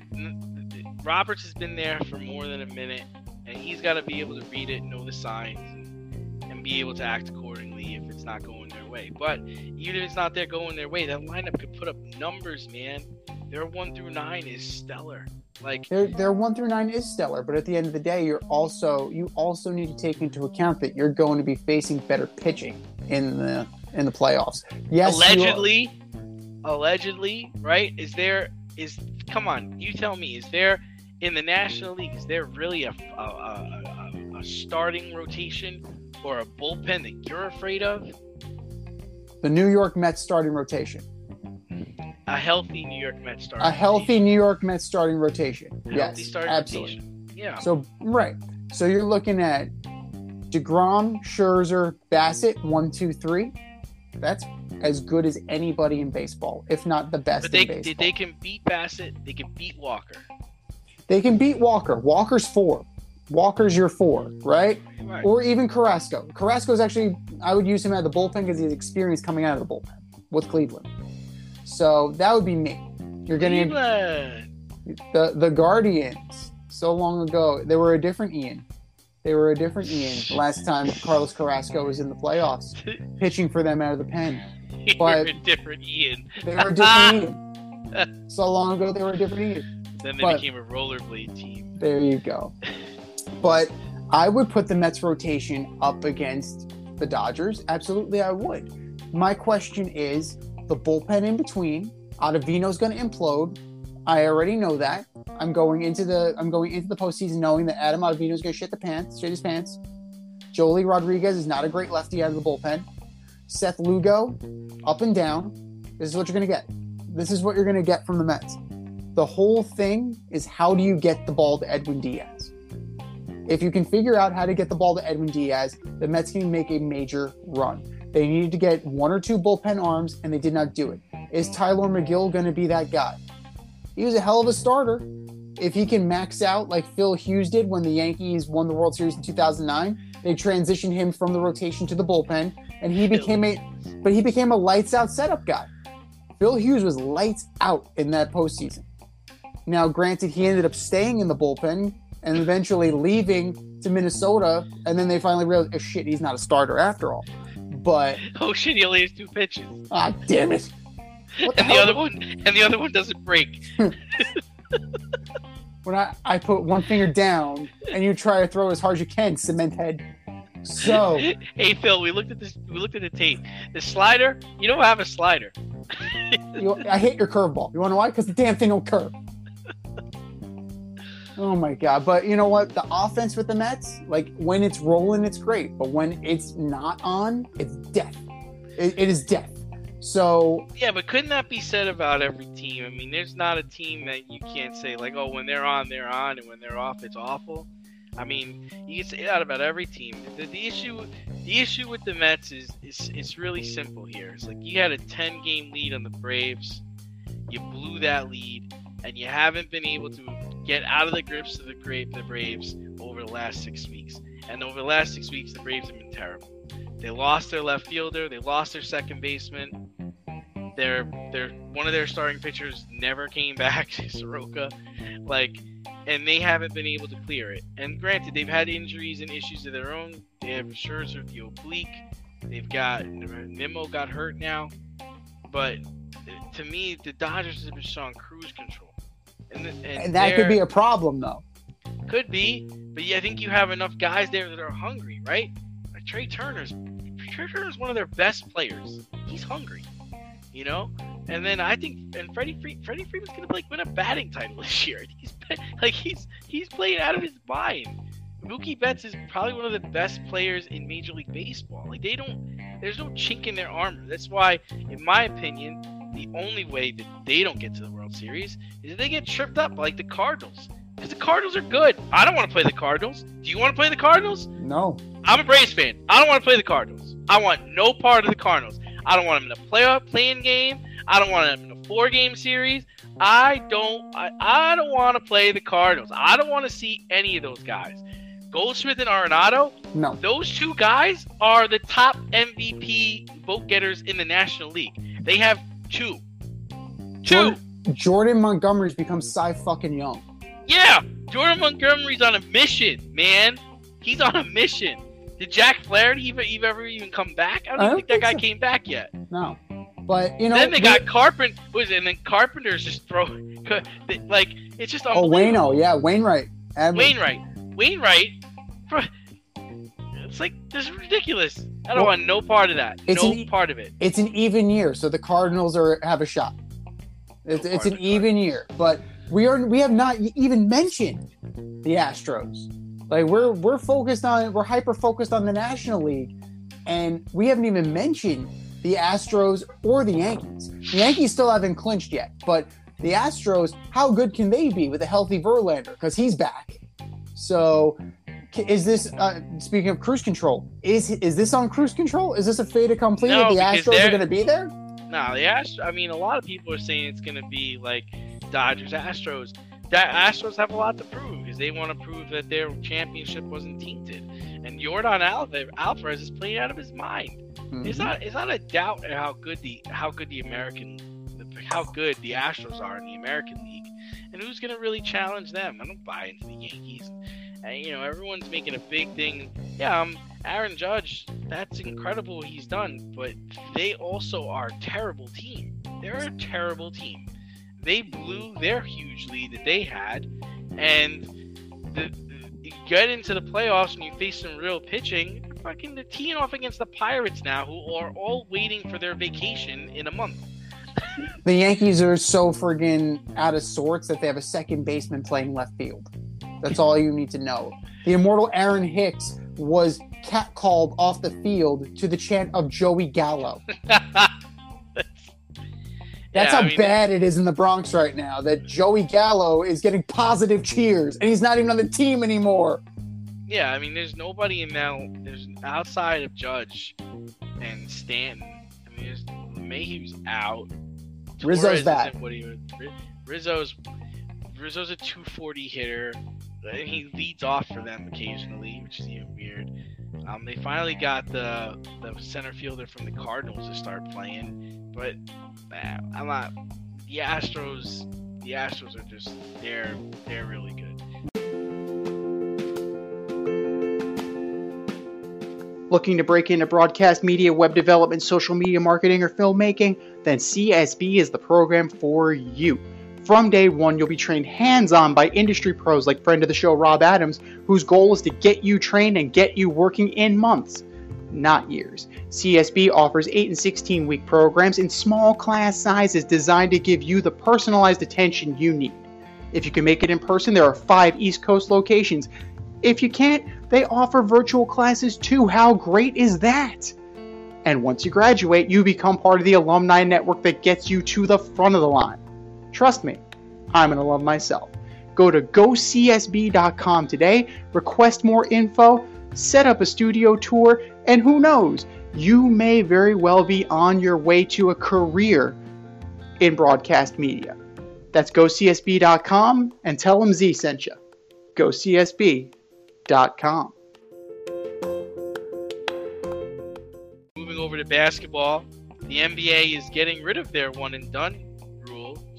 Roberts has been there for more than a minute, and he's got to be able to read it, know the signs, and, and be able to act accordingly if it's not going their way. But even if it's not there going their way, that lineup could put up numbers, man. Their one through nine is stellar. Like their their one through nine is stellar, but at the end of the day, you're also you also need to take into account that you're going to be facing better pitching in the in the playoffs. Yes, allegedly, allegedly, right? Is there is come on? You tell me. Is there in the National League? Is there really a a, a, a, a starting rotation or a bullpen that you're afraid of? the New York Mets starting rotation, A healthy New York Mets starting. a healthy New York Mets starting rotation. rotation. Yes, starting absolutely. rotation. Yeah. So right, so you're looking at Degrom, Scherzer, Bassitt, one, two, three. That's as good as anybody in baseball, if not the best But they, in they baseball. they can beat Bassitt. They can beat Walker. They can beat Walker. Walker's four. Walker's your four, right? Right. Or even Carrasco. Carrasco's actually, I would use him out of the bullpen because he's experienced coming out of the bullpen with Cleveland. So that would be me. You're getting the the Guardians. So long ago, they were a different Ian. They were a different Ian last <laughs> time Carlos Carrasco was in the playoffs, pitching for them out of the pen. <laughs> You're But- a different Ian. They were a different Ian. <laughs> So long ago, they were a different Ian. Then they But- became a rollerblade team. There you go. But I would put the Mets rotation up against the Dodgers. Absolutely, I would. My question is the bullpen in between. Ottavino's going to implode. I already know that. I'm going into the I'm going into the postseason knowing that Adam Ottavino's going to shit the pants, shit his pants. Joely Rodriguez is not a great lefty out of the bullpen. Seth Lugo, up and down. This is what you're going to get. This is what you're going to get from the Mets. The whole thing is how do you get the ball to Edwin Diaz? If you can figure out how to get the ball to Edwin Diaz, the Mets can make a major run. They needed to get one or two bullpen arms, and they did not do it. Is Tylor Megill going to be that guy? He was a hell of a starter. if he can max out like Phil Hughes did when the Yankees won the World Series in 2009, they transitioned him from the rotation to the bullpen, and he became a, but he became a lights out setup guy. Phil Hughes was lights out in that postseason. Now, granted, he ended up staying in the bullpen and eventually leaving to Minnesota, and then they finally realized, oh shit, he's not a starter after all. But <laughs> Oh shit, he only has two pitches, ah, damn it! What and the other one, and the other one doesn't break. <laughs> when I, I put one finger down and you try to throw as hard as you can, cement head. So <laughs> Hey Phil, we looked at this. We looked at the tape. The slider, you don't have a slider. you, I hate your curveball. You want to know why? Because the damn thing don't curve. Oh my god! But you know what? The offense with the Mets, like when it's rolling, it's great. But when it's not on, it's death. It, it is death. So Yeah, but couldn't that be said about every team? I mean, there's not a team that you can't say like, oh, when they're on, they're on, and when they're off, it's awful. I mean, you can say that about every team. The, the issue, the issue with the Mets is, is it's really simple here. It's like you had a 10 game lead on the Braves, you blew that lead, and you haven't been able to get out of the grips of the the Braves over the last six weeks. And over the last six weeks, the Braves have been terrible. They lost their left fielder, they lost their second baseman. Their their one of their starting pitchers never came <laughs> back, Soroka. Like and they haven't been able to clear it. And granted, they've had injuries and issues of their own. They have Scherzer, with the oblique. They've got Nimmo got hurt now, but to me, the Dodgers have been showing cruise control, and, and, and that could be a problem, though. could be, but yeah, I think you have enough guys there that are hungry, right? Like Trea Turner's Trea Turner's one of their best players. He's hungry, you know. And then I think, and Freddie Free, Freddie Freeman's gonna like win a batting title <laughs> this year. He's like he's he's playing out of his mind. Mookie Betts is probably one of the best players in Major League Baseball. Like they don't, there's no chink in their armor. That's why, in my opinion, the only way that they don't get to the World Series is if they get tripped up like the Cardinals. Because the Cardinals are good. I don't want to play the Cardinals. Do you want to play the Cardinals? No. I'm a Braves fan. I don't want to play the Cardinals. I want no part of the Cardinals. I don't want them in a playoff playing game. I don't want them in a four game series. I don't I, I don't want to play the Cardinals. I don't want to see any of those guys. Goldschmidt and Arenado, No. those two guys are the top MVP vote getters in the National League. They have two. Two. Jordan, Jordan Montgomery's become Cy fucking young. Yeah, Jordan Montgomery's on a mission, man. He's on a mission. Did Jack Flaherty even, even ever even come back? I don't, I don't think that guy so. came back yet. No. But you know, then they we- got Carpenter, was it? And then Carpenter's just throw, like it's just oh. Wayno, yeah, Wainwright. Wainwright, Wainwright, it's like this is ridiculous. I don't Well, want no part of that. it's No an part of it. It's an even year, so the Cardinals are have a shot. It's, No it's an of the even year, but we are we have not even mentioned the Astros. Like we're we're focused on we're hyper focused on the National League, and we haven't even mentioned the Astros or the Yankees. The Yankees still haven't clinched yet, but the Astros, how good can they be with a healthy Verlander? Because he's back. So, c- is this uh, speaking of cruise control? Is is this on cruise control? Is this a fait accompli No, the Astros are going to be there? Nah, the Astros. I mean, a lot of people are saying it's gonna be like Dodgers, Astros. That Astros have a lot to prove because they want to prove that their championship wasn't tainted. And Yordan Alvarez, is playing out of his mind. It's not. It's not a doubt at how good the how good the American, how good the Astros are in the American League, and who's gonna really challenge them. I don't buy into the Yankees. You know, everyone's making a big thing. Yeah, um, Aaron Judge. That's incredible he's done, but they also are a terrible team. They're a terrible team. They blew their huge lead that they had, and the, you get into the playoffs and you face some real pitching. Fucking they're teeing off against the Pirates now, who are all waiting for their vacation in a month. The Yankees are so friggin' out of sorts that they have a second baseman playing left field. That's all you need to know. The immortal Aaron Hicks was catcalled off the field to the chant of Joey Gallo. <laughs> That's Yeah, I how mean- bad it is in the Bronx right now. That Joey Gallo is getting positive cheers, and he's not even on the team anymore. Yeah, I mean, there's nobody in now. There's outside of Judge and Stanton. I mean, there's Mayhew's out. Rizzo's Torres back. What he Rizzo's Rizzo's a 240 hitter. And he leads off for them occasionally, which is even weird. Um, they finally got the the center fielder from the Cardinals to start playing, but uh, I'm not. The Astros, the Astros are just they're they're really good. Looking to break into broadcast media, web development, social media marketing, or filmmaking? Then CSB is the program for you. From day one, you'll be trained hands on by industry pros like friend of the show Rob Adams, whose goal is to get you trained and get you working in months, not years. CSB offers 8 and 16 week programs in small class sizes designed to give you the personalized attention you need. If you can make it in person, there are five East Coast locations. If you can't, they offer virtual classes too. How great is that? And once you graduate, you become part of the alumni network that gets you to the front of the line. Trust me, I'm going to love myself. Go to gocsb.com today, request more info, set up a studio tour, and who knows, you may very well be on your way to a career in broadcast media. That's gocsb.com and tell them Z sent you. gocsb.com. Moving over to basketball, the NBA is getting rid of their one and done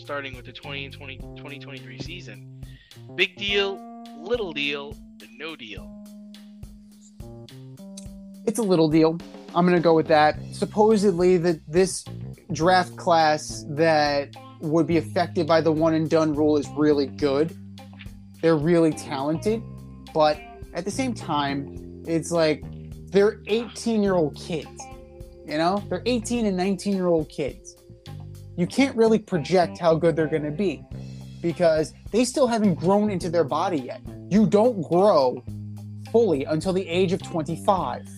starting with the 20 and 20, 2023 season. Big deal, little deal, no deal. It's a little deal. I'm going to go with that. Supposedly, that this draft class that would be affected by the one and done rule is really good. They're really talented, but at the same time, it's like they're 18 year old kids. You know, they're 18 and 19 year old kids. You can't really project how good they're going to be because they still haven't grown into their body yet. You don't grow fully until the age of 25.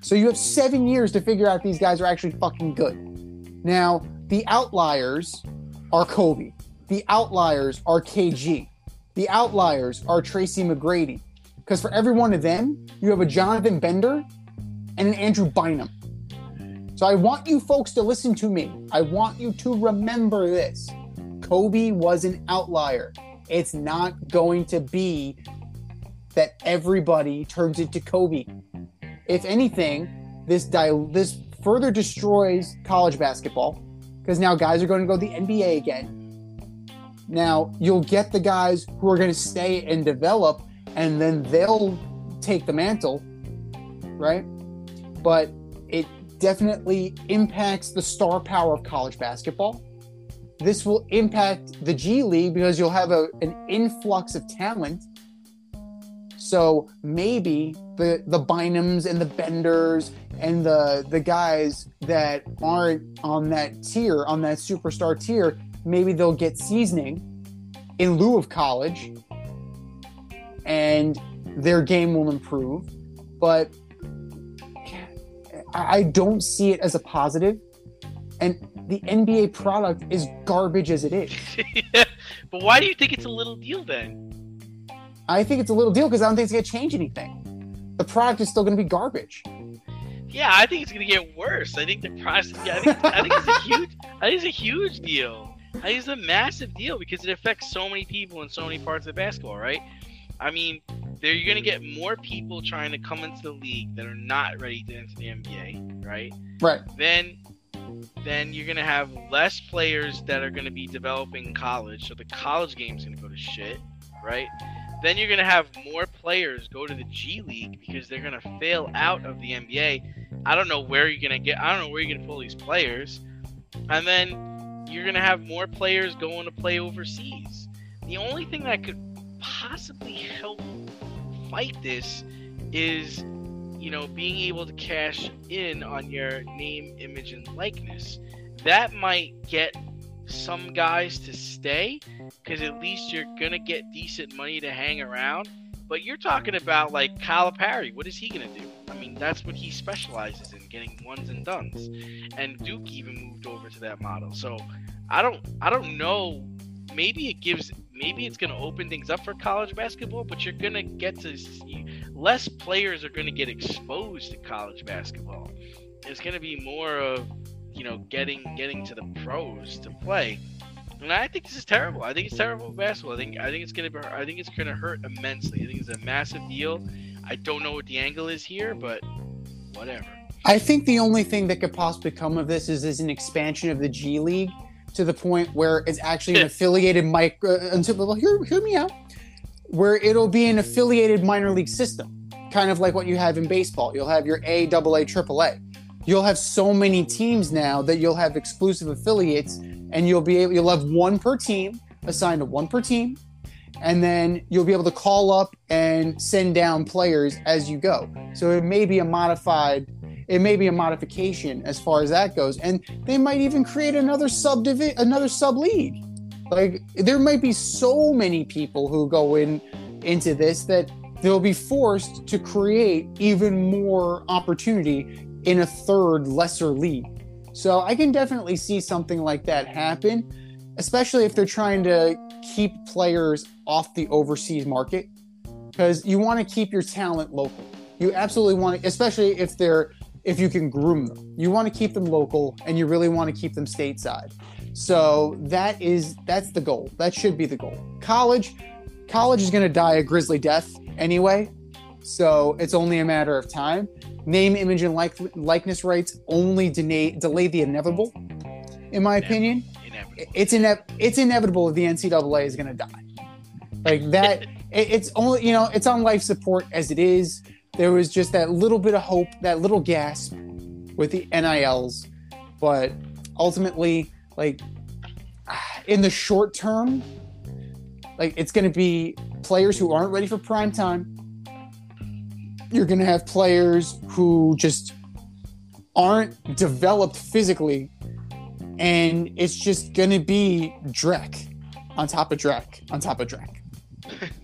So you have seven years to figure out if these guys are actually fucking good. Now, the outliers are Kobe. The outliers are KG. The outliers are Tracy McGrady. Because for every one of them, you have a Jonathan Bender and an Andrew Bynum. So I want you folks to listen to me. I want you to remember this. Kobe was an outlier. It's not going to be that everybody turns into Kobe. If anything, this this further destroys college basketball because now guys are going to go to the NBA again. Now you'll get the guys who are going to stay and develop, and then they'll take the mantle, right? But definitely impacts the star power of college basketball. This will impact the G League because you'll have a, an influx of talent. So maybe the the Bynums and the Benders and the the guys that aren't on that tier, on that superstar tier, maybe they'll get seasoning in lieu of college, and their game will improve. But I don't see it as a positive, and the NBA product is garbage as it is. <laughs> but why do you think it's a little deal then? I think it's a little deal because I don't think it's going to change anything. The product is still going to be garbage. Yeah, I think it's gonna get worse. I think the. Yeah, I think, I think it's a <laughs> huge. I think it's a huge deal. I think it's a massive deal because it affects so many people in so many parts of basketball, right? I mean, there you're gonna get more people trying to come into the league that are not ready to enter the NBA, right? Right. Then, then you're gonna have less players that are gonna be developing in college, so the college game's gonna go to shit, right? Then you're gonna have more players go to the G League because they're gonna fail out of the NBA. I don't know where you're gonna get. I don't know where you're gonna pull these players, and then you're gonna have more players going to play overseas. The only thing that could possibly help fight this is, you know, being able to cash in on your name, image, and likeness. That might get some guys to stay because at least you're gonna get decent money to hang around. But you're talking about like Calipari. What is he gonna do? I mean, that's what he specializes in, getting ones and duns. And Duke even moved over to that model. So I don't, I don't know. Maybe it gives, maybe it's gonna open things up for college basketball. But you're gonna get to see, less players are gonna get exposed to college basketball. It's gonna be more of, you know, getting getting to the pros to play. And I think this is terrible. I think it's terrible basketball. I think I think it's gonna be. I think it's gonna hurt immensely. I think it's a massive deal. I don't know what the angle is here, but whatever. I think the only thing that could possibly come of this is, is an expansion of the G League to the point where it's actually an <laughs> affiliated mic. Uh, until well, hear, hear me out. Where it'll be an affiliated minor league system, kind of like what you have in baseball. You'll have your A, double A, triple A. You'll have so many teams now that you'll have exclusive affiliates, and you'll be able. You'll have one per team assigned to one per team, and then you'll be able to call up and send down players as you go. So it may be a modified it may be a modification as far as that goes and they might even create another sub another sub league like there might be so many people who go in into this that they'll be forced to create even more opportunity in a third lesser league. So i can definitely see something like that happen especially if they're trying to keep players off the overseas market because you want to keep your talent local. You absolutely want to especially if they're if you can groom them. You want to keep them local and you really want to keep them stateside. So that is that's the goal. That should be the goal. College college is going to die a grisly death anyway. So it's only a matter of time. Name, image, and like, likeness rights only delay, delay the inevitable, in my opinion. Inevitable. It's ine- it's inevitable the NCAA is going to die. Like that, <laughs> it, it's only you know it's on life support as it is. There was just that little bit of hope, that little gasp with the NILs, but ultimately, like <sighs> in the short term, like it's going to be players who aren't ready for prime time. You're going to have players who just aren't developed physically, and it's just going to be Drek on top of Drek on top of Drek. <laughs>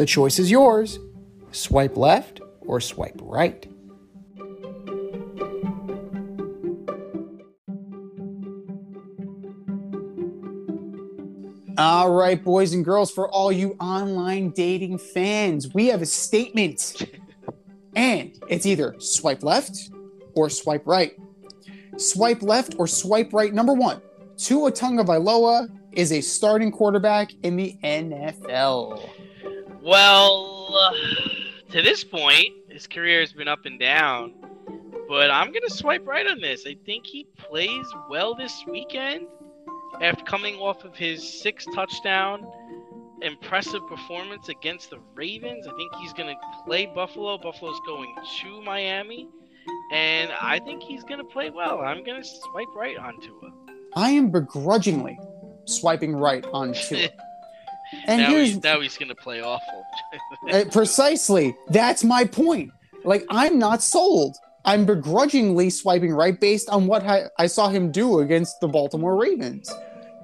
The choice is yours. Swipe left or swipe right. All right, boys and girls, for all you online dating fans, we have a statement. And it's either swipe left or swipe right. Swipe left or swipe right. Number one, Tua Tagovailoa is a starting quarterback in the NFL. Well, uh, to this point, his career has been up and down, but I'm going to swipe right on this. I think he plays well this weekend after coming off of his six touchdown impressive performance against the Ravens. I think he's going to play Buffalo. Buffalo's going to Miami, and I think he's going to play well. I'm going to swipe right on Tua. I am begrudgingly swiping right on Tua. <laughs> And now, he's, now he's going to play awful. <laughs> uh, precisely that's my point. Like I'm not sold. I'm begrudgingly swiping right based on what I, I saw him do against the Baltimore Ravens.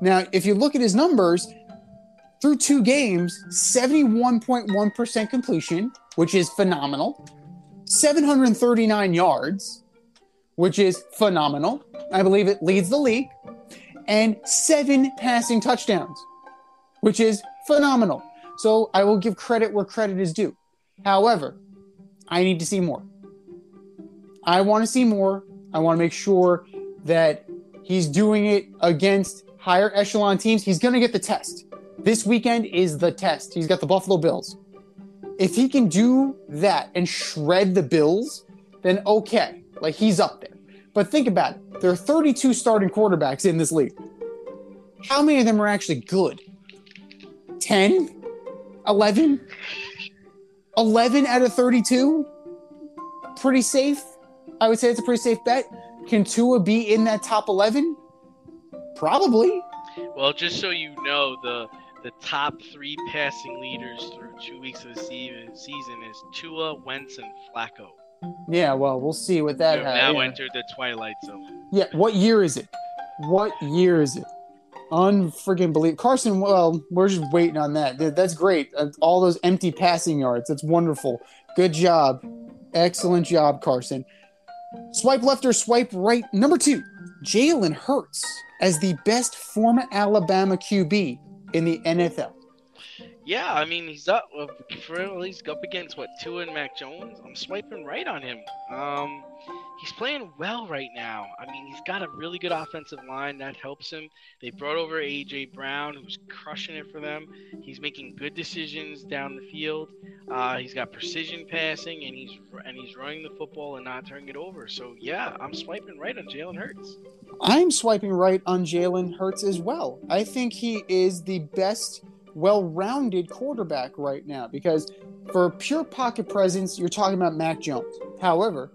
Now, if you look at his numbers, through two games, 71.1% completion, which is phenomenal, 739 yards, which is phenomenal. I believe it leads the league, and seven passing touchdowns, which is phenomenal. So I will give credit where credit is due. However, I need to see more. I want to see more. I want to make sure that he's doing it against higher echelon teams, he's going to get the test. This weekend is the test. He's got the Buffalo Bills. If he can do that and shred the Bills, then okay, like he's up there. But think about it. There are 32 starting quarterbacks in this league. How many of them are actually good? 10? 11? 11 out of 32? Pretty safe. I would say it's a pretty safe bet. Can Tua be in that top 11? Probably. Well, just so you know, the the top three passing leaders through two weeks of the season, season is Tua, Wentz, and Flacco. Yeah, well, we'll see what that has. have now yeah. entered the twilight zone. Yeah, what year is it? What year is it? Unfriggin' believe Carson. Well, we're just waiting on that. That's great. Uh, All those empty passing yards. That's wonderful. Good job. Excellent job, Carson. Swipe left or swipe right. Number two, Jalen Hurts as the best former Alabama QB in the NFL. Yeah, I mean he's up uh, at least up against what Tua and Mac Jones. I'm swiping right on him. Um, he's playing well right now. I mean he's got a really good offensive line that helps him. They brought over AJ Brown, who's crushing it for them. He's making good decisions down the field. Uh, he's got precision passing, and he's and he's running the football and not turning it over. So yeah, I'm swiping right on Jalen Hurts. I'm swiping right on Jalen Hurts as well. I think he is the best, well rounded quarterback right now because for pure pocket presence, you're talking about Mac Jones. However,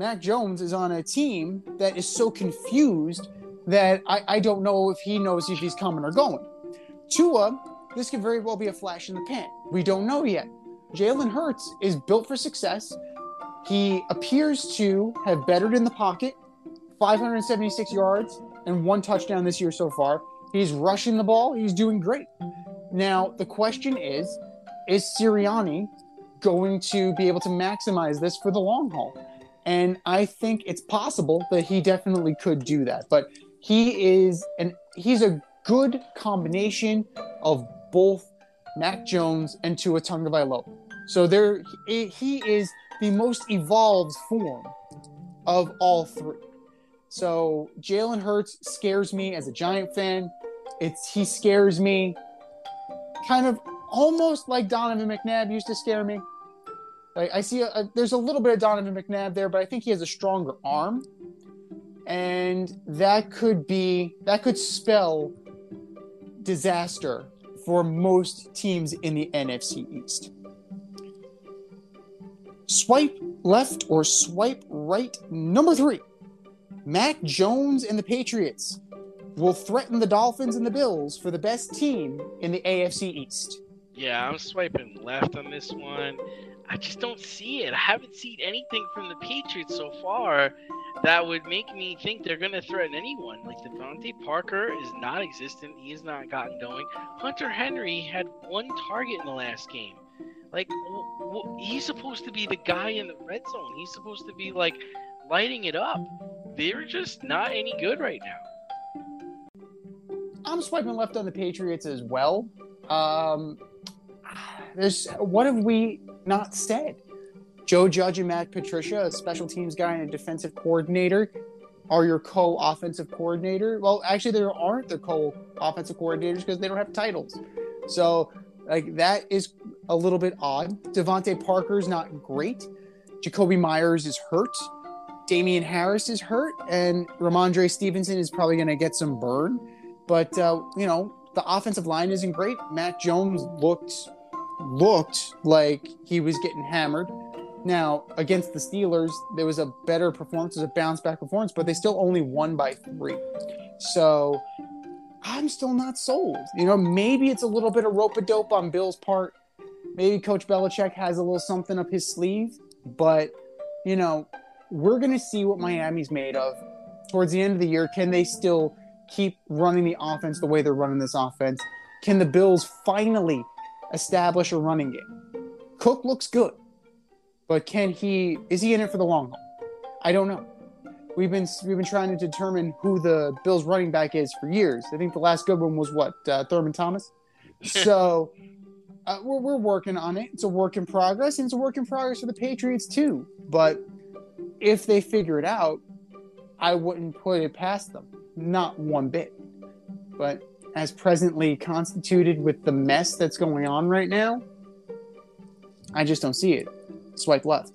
Mac Jones is on a team that is so confused that I, I don't know if he knows if he's coming or going. Tua, this could very well be a flash in the pan. We don't know yet. Jalen Hurts is built for success. He appears to have bettered in the pocket. 576 yards and one touchdown this year so far. He's rushing the ball. He's doing great. Now, the question is is Sirianni going to be able to maximize this for the long haul? And I think it's possible that he definitely could do that. But he is and he's a good combination of both Mac Jones and Tua Tagovailoa. So there he is the most evolved form of all three. So Jalen Hurts scares me as a Giant fan. It's he scares me kind of almost like Donovan McNabb used to scare me. Like I see a, a- there's a little bit of Donovan McNabb there, but I think he has a stronger arm. And that could be that could spell disaster for most teams in the NFC East. Swipe left or swipe right. Number three. Mac Jones and the Patriots will threaten the Dolphins and the Bills for the best team in the AFC East. Yeah, I'm swiping left on this one. I just don't see it. I haven't seen anything from the Patriots so far that would make me think they're going to threaten anyone. Like DeVante Parker is not existent. He has not gotten going. Hunter Henry had one target in the last game. Like he's supposed to be the guy in the red zone. He's supposed to be like lighting it up. They're just not any good right now. I'm swiping left on the Patriots as well. Um, there's what have we not said? Joe Judge and Matt Patricia, a special teams guy and a defensive coordinator, are your co-offensive coordinator. Well, actually, there aren't their co-offensive coordinators because they don't have titles. So, like that is a little bit odd. DeVante Parker's not great. Jakobi Meyers is hurt. Damien Harris is hurt, and Rhamondre Stevenson is probably going to get some burn. But uh, you know, the offensive line isn't great. Matt Jones looked looked like he was getting hammered. Now against the Steelers, there was a better performance, it was a bounce back performance, but they still only won by three. So I'm still not sold. You know, maybe it's a little bit of rope a dope on Bill's part. Maybe Coach Belichick has a little something up his sleeve, but you know, we're gonna see what Miami's made of towards the end of the year. Can they still keep running the offense the way they're running this offense? Can the Bills finally establish a running game? Cook looks good, but can he? Is he in it for the long haul? I don't know. We've been we've been trying to determine who the Bills running back is for years. I think the last good one was what uh, Thurman Thomas. <laughs> So uh, we're we're working on it. It's a work in progress, and it's a work in progress for the Patriots too. But if they figure it out, I wouldn't put it past them. Not one bit. but as presently constituted with the mess that's going on right now, I just don't see it. Swipe left.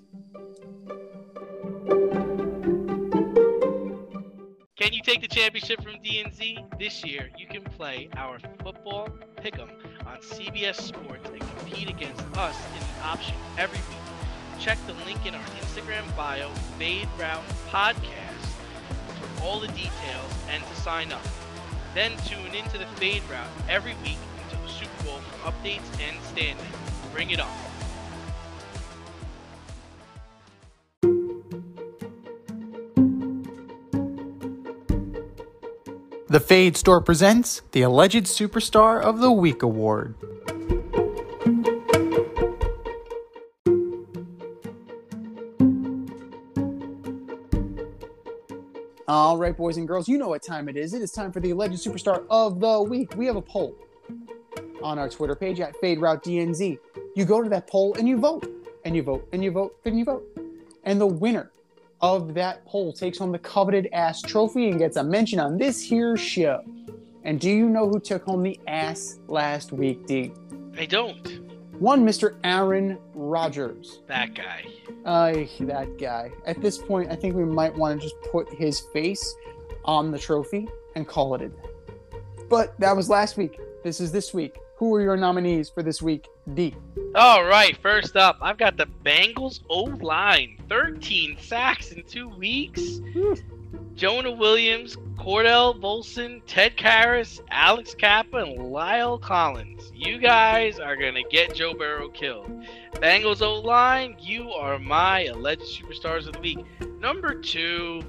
Can you take the championship from D&Z? This year, you can play our football pick'em on CBS Sports and compete against us in the option every week. Check the link in our Instagram bio, Fade Route Podcast, for all the details and to sign up. Then tune into the Fade Route every week until the Super Bowl for updates and standings. Bring it on. The Fade Store presents the Alleged Superstar of the Week Award. All right, boys and girls, you know what time it is. It is time for the Alleged Superstar of the Week. We have a poll on our Twitter page at Fade Route DNZ. You go to that poll and you vote, and you vote, and you vote, and you vote. And the winner of that poll takes home the coveted ass trophy and gets a mention on this here show. And do you know who took home the ass last week, D? I don't. One Mr. Aaron Rodgers. That guy. Uh, that guy. At this point, I think we might want to just put his face on the trophy and call it a day. But that was last week. This is this week. Who are your nominees for this week, D? All right, first up, I've got the Bengals O line. 13 sacks in two weeks. Jonah Williams, Cordell Volson, Ted Karras, Alex Cappa, and La'el Collins. You guys are going to get Joe Burrow killed. Bengals O line, you are my alleged superstars of the week. Number two,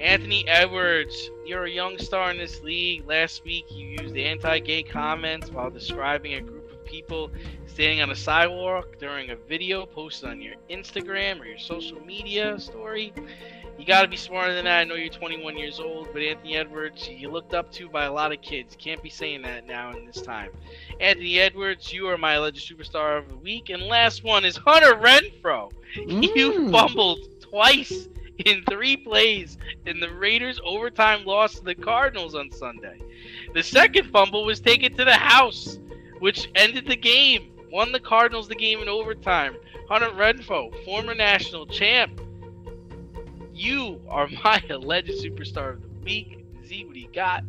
Anthony Edwards. You're a young star in this league. Last week, you used anti gay comments while describing a group of people standing on a sidewalk during a video posted on your Instagram or your social media story. You got to be smarter than that. I know you're 21 years old, but Anthony Edwards, you looked up to by a lot of kids. Can't be saying that now in this time. Anthony Edwards, you are my alleged superstar of the week. And last one is Hunter Renfrow. <laughs> You Mm. fumbled twice in three plays in the Raiders' overtime loss to the Cardinals on Sunday. The second fumble was taken to the house, which ended the game. Won the Cardinals the game in overtime. Hunter Renfrow, former national champ. You are <laughs> my alleged superstar of the week. Z, what do you got?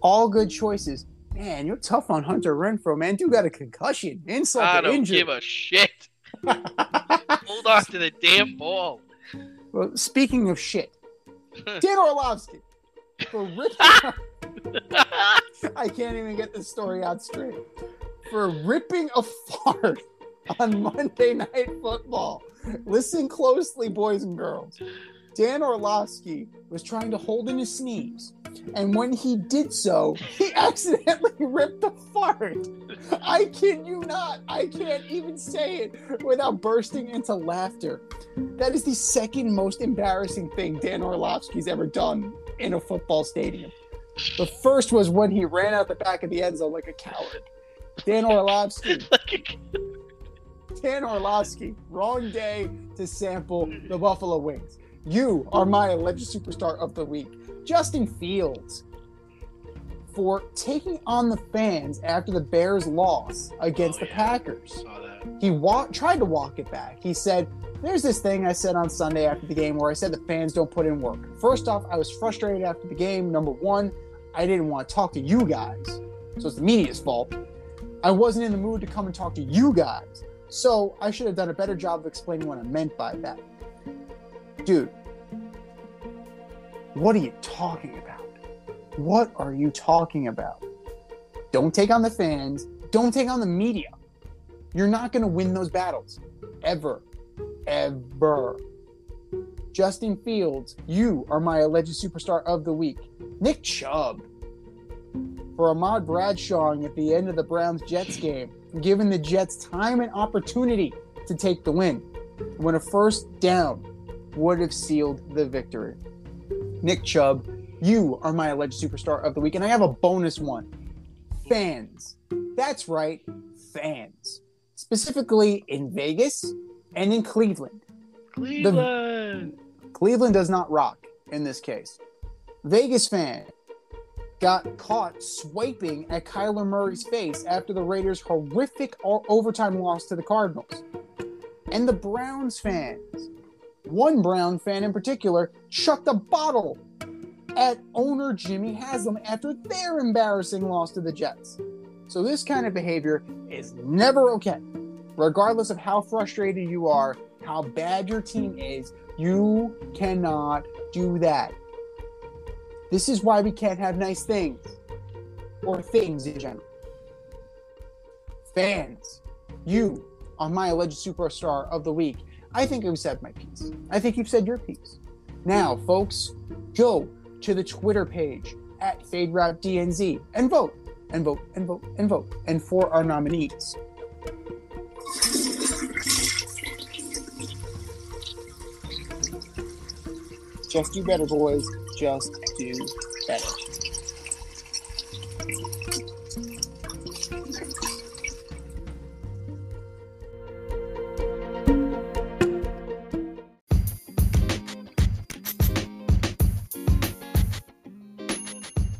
All good choices. Man, you're tough on Hunter Renfrow, man. Dude got a concussion. Insult I don't injury. give a shit. <laughs> Hold on to the damn ball. well, speaking of shit, <laughs> Dan Orlovsky for ripping. I can't even get this story out straight. For ripping a fart on Monday Night Football. <laughs> Listen closely, boys and girls. Dan Orlovsky was trying to hold in his sneeze, and when he did so, he <laughs> accidentally ripped a fart. I kid you not. I can't even say it without bursting into laughter. That is the second most embarrassing thing Dan Orlovsky's ever done in a football stadium. The first was when he ran out the back of the end zone like a coward. Dan Orlovsky, <laughs> Dan Orlovsky, wrong day to sample the Buffalo Wings. You are my alleged superstar of the week. Justin Fields for taking on the fans after the Bears' loss against Oh, the yeah. Packers he walk, tried to walk it back. He said, There's this thing I said on Sunday after the game where I said the fans don't put in work. First off, I was frustrated after the game. Number one, I didn't want to talk to you guys. So it's the media's fault. I wasn't in the mood to come and talk to you guys. So I should have done a better job of explaining what I meant by that. Dude, what are you talking about? What are you talking about? Don't take on the fans. Don't take on the media. You're not going to win those battles. Ever. Ever. Justin Fields, you are my alleged superstar of the week. Nick Chubb. For Ahmad Bradshawing at the end of the Browns Jets game, giving the Jets time and opportunity to take the win. When a first down would have sealed the victory. Nick Chubb, you are my alleged superstar of the week. And I have a bonus one fans. That's right, fans. Specifically in Vegas and in Cleveland. Cleveland. Cleveland does not rock in this case. Vegas fan, got caught swiping at Kyler Murray's face after the Raiders' horrific overtime loss to the Cardinals. And the Browns fans, one Brown fan in particular, chucked a bottle at owner Jimmy Haslam after their embarrassing loss to the Jets. So this kind of behavior is never okay. Regardless of how frustrated you are, how bad your team is, you cannot do that. This is why we can't have nice things or things in general. Fans, you are my alleged superstar of the week. I think I've said my piece. I think you've said your piece. Now, folks, go to the Twitter page at FadeRoutDNZ and vote and vote and vote and vote and for our nominees. Just do better, boys. Just do better.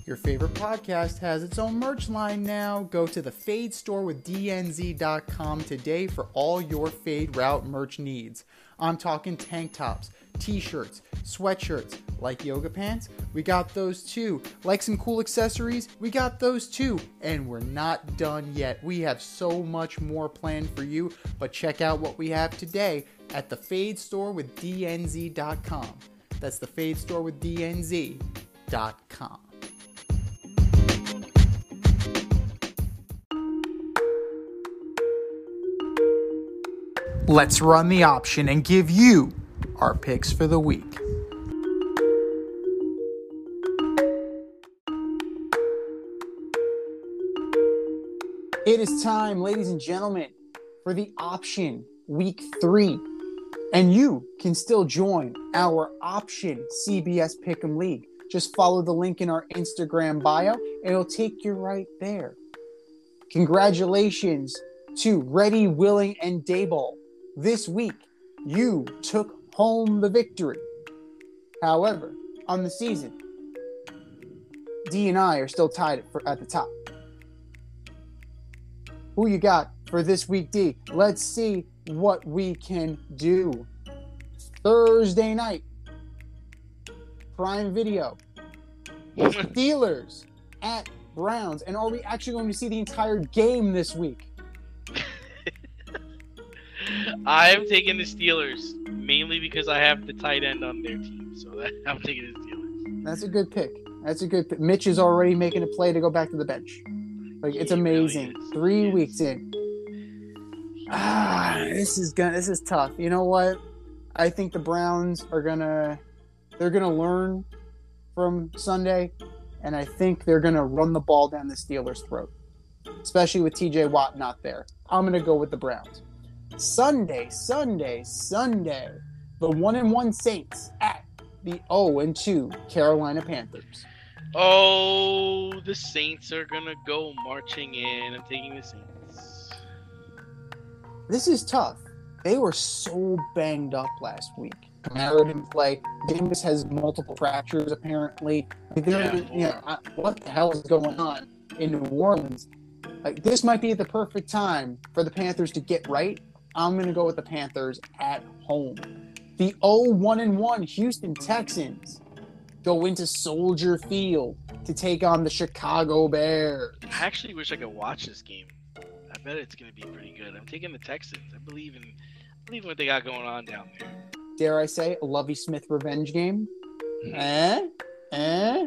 Your favorite podcast has its own merch line now. Go to the Fade store with DNZ.com today for all your Fade Route merch needs. I'm talking tank tops, t shirts, sweatshirts, like yoga pants. We got those too. Like some cool accessories? We got those too. And we're not done yet. We have so much more planned for you, but check out what we have today at the Fade store with DNZ.com. That's the Fade store with DNZ.com. Let's run the option and give you our picks for the week. It is time, ladies and gentlemen, for the option week three. And you can still join our option CBS Pick'em League. Just follow the link in our Instagram bio, and it'll take you right there. Congratulations to Ready, Willing, and Daboll. This week, you took home the victory. However, on the season, D and I are still tied at, for, at the top. Who you got for this week, D? Let's see what we can do. Thursday night, Prime Video, <laughs> Steelers at Browns. And are we actually going to see the entire game this week? <laughs> I'm taking the Steelers mainly because I have the tight end on their team, so <laughs> that, I'm taking the Steelers. That's a good pick. That's a good pick. Mitch is already making a play to go back to the bench. Like it's He really amazing. is. Three weeks in. Ah, this is gonna. This is tough. You know what? I think the Browns are gonna. They're gonna learn from Sunday, and I think they're gonna run the ball down the Steelers' throat, especially with T.J. Watt not there. I'm gonna go with the Browns. Sunday, Sunday, Sunday. The one and one Saints at the 0 and 2 Carolina Panthers. Oh, the Saints are gonna go marching in. I'm taking the Saints. This is tough. They were so banged up last week. Kamara didn't play. Jameis has multiple fractures apparently. Yeah. you know, what the hell is going on in New Orleans? Like this might be the perfect time for the Panthers to get right. I'm going to go with the Panthers at home. The 0-1 and 1 Houston Texans go into Soldier Field to take on the Chicago Bears. I actually wish I could watch this game. I bet it's gonna be pretty good. I'm taking the Texans. I believe in, I believe in what they got going on down there. Dare I say a Lovie Smith revenge game? Eh? Eh?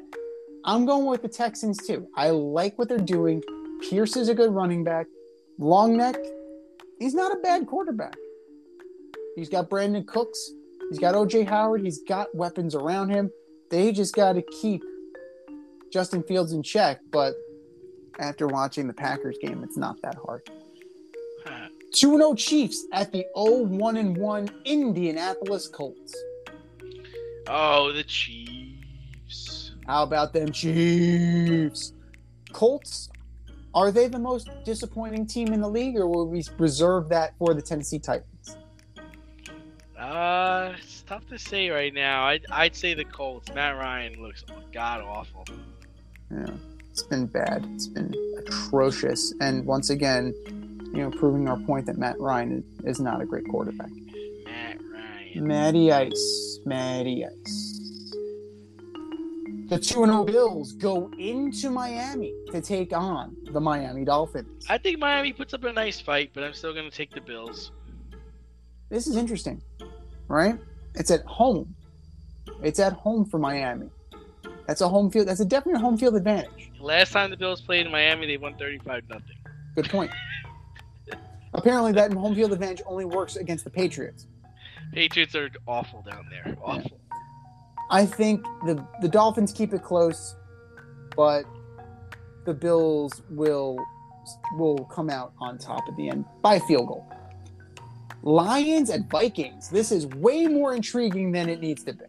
I'm going with the Texans too. I like what they're doing. Pierce is a good running back. Long neck, he's not a bad quarterback. He's got Brandin Cooks. He's got OJ Howard. He's got weapons around him. They just got to keep Justin Fields in check. But after watching the Packers game, it's not that hard. <sighs> 2 0 Chiefs at the 0 1 1 Indianapolis Colts. Oh, the Chiefs. How about them Chiefs? Colts, are they the most disappointing team in the league, or will we reserve that for the Tennessee Titans? Uh, it's tough to say right now. I'd, I'd say the Colts. Matt Ryan looks god awful. Yeah, it's been bad. It's been atrocious. And once again, you know, proving our point that Matt Ryan is not a great quarterback. Matt Ryan. Matty Ice. Matty Ice. The 2 0 Bills go into Miami to take on the Miami Dolphins. I think Miami puts up a nice fight, but I'm still going to take the Bills. This is interesting, right? It's at home. It's at home for Miami. That's a home field. That's a definite home field advantage. Last time the Bills played in Miami, they won 35 nothing. Good point. <laughs> Apparently, that home field advantage only works against the Patriots. Patriots are awful down there. Awful. I think the the Dolphins keep it close, but the Bills will will come out on top at the end by a field goal. Lions and Vikings. This is way more intriguing than it needs to be.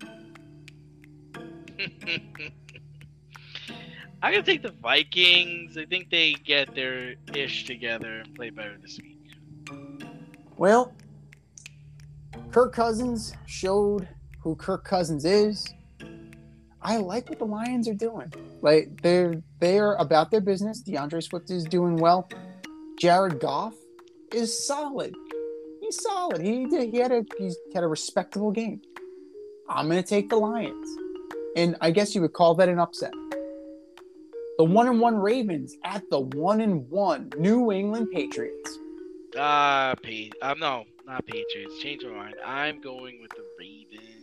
<laughs> I'm gonna take the Vikings. I think they get their ish together and play better this week. Well, Kirk Cousins showed who Kirk Cousins is. I like what the Lions are doing. Like they're they're about their business. D'Andre Swift is doing well. Jared Goff is solid. He's solid. He did, he had a he's had a respectable game. I'm gonna take the Lions, and I guess you would call that an upset. The one and one Ravens at the one and one New England Patriots. Ah, pa- um, no, not Patriots. Change my mind. I'm going with the Ravens.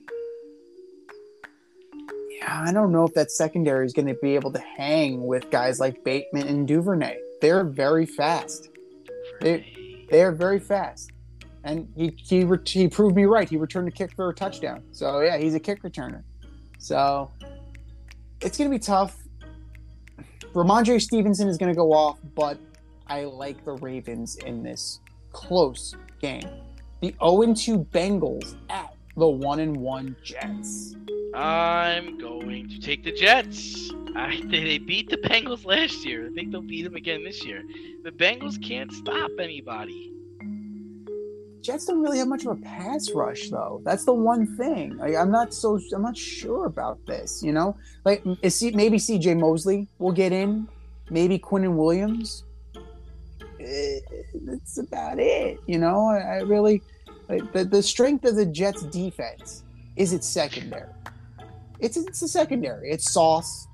Yeah, I don't know if that secondary is going to be able to hang with guys like Bateman and Duvernay. They're very fast. Duvernay. They're very fast, and he he re- he proved me right. He returned a kick for a touchdown. So yeah, he's a kick returner. So it's going to be tough. Rhamondre Stevenson is going to go off, but I like the Ravens in this close game. The 0-2 Bengals at the one and one Jets. I'm going to take the Jets. I think they beat the Bengals last year. I think they'll beat them again this year. The Bengals can't stop anybody. Jets don't really have much of a pass rush, though. That's the one thing. Like, I'm not so. I'm not sure about this. You know, like is C, maybe C.J. Mosley will get in. Maybe Quinnen Williams. Eh, That's about it. You know, I, I really like the the strength of the Jets' defense is its secondary. It's it's a secondary. It's Sauce.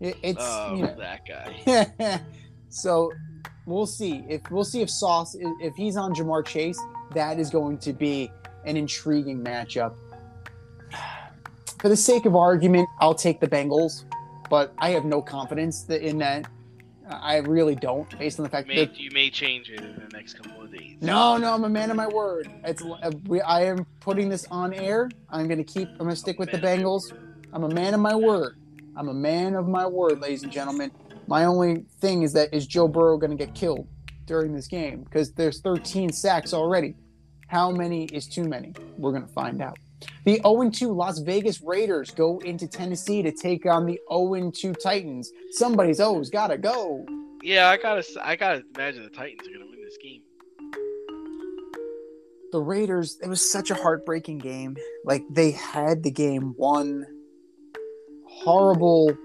It, it's Oh, you know, that guy. <laughs> so we'll see if we'll see if Sauce if he's on Ja'Marr Chase. That is going to be an intriguing matchup. For the sake of argument, I'll take the Bengals, but I have no confidence that in that. I really don't, based on the fact May, that you may change it in the next couple of days. no, no, I'm a man of my word. It's uh, we, I am putting this on air. I'm gonna keep. I'm gonna stick with the Bengals. I'm a man of my word. I'm a man of my word, ladies and gentlemen. My only thing is that is Joe Burrow gonna get killed during this game because there's 13 sacks already. How many is too many? We're gonna find out. The 0-2 Las Vegas Raiders go into Tennessee to take on the 0-2 Titans. Somebody's O's gotta go. Yeah, I gotta, I gotta imagine the Titans are gonna win this game. The Raiders, it was such a heartbreaking game. Like they had the game won. Horrible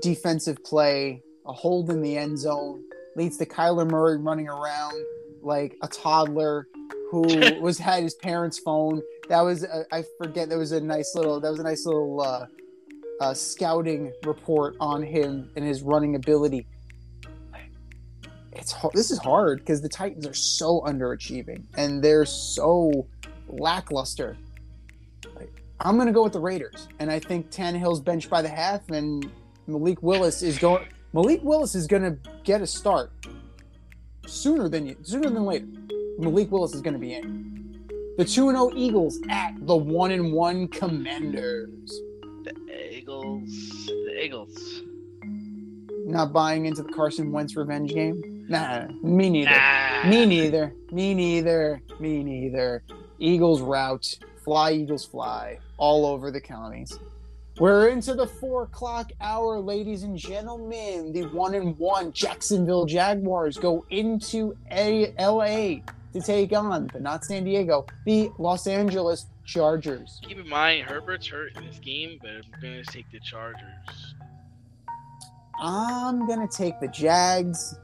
defensive play, a hold in the end zone leads to Kyler Murray running around like a toddler who <laughs> was had his parents' phone. That was a, I forget. That was a nice little. That was a nice little uh, uh, scouting report on him and his running ability. It's hard. This is hard because the Titans are so underachieving and they're so lackluster. I'm gonna go with the Raiders, and I think Tannehill's benched by the half, and Malik Willis is going. Malik Willis is gonna get a start sooner than you, sooner than later. Malik Willis is gonna be in. The two and zero Eagles at the one and one Commanders. The Eagles, the Eagles. Not buying into the Carson Wentz revenge game. Nah, me neither. Ah, Me neither. Me neither. Me neither. Eagles route. Fly, Eagles fly. All over the counties. We're into the four o'clock hour, ladies and gentlemen. The one and one Jacksonville Jaguars go into a LA to take on, but not San Diego, the Los Angeles Chargers. Keep in mind, Herbert's hurt in this game, but I'm gonna take the Chargers. I'm going to take the Jags.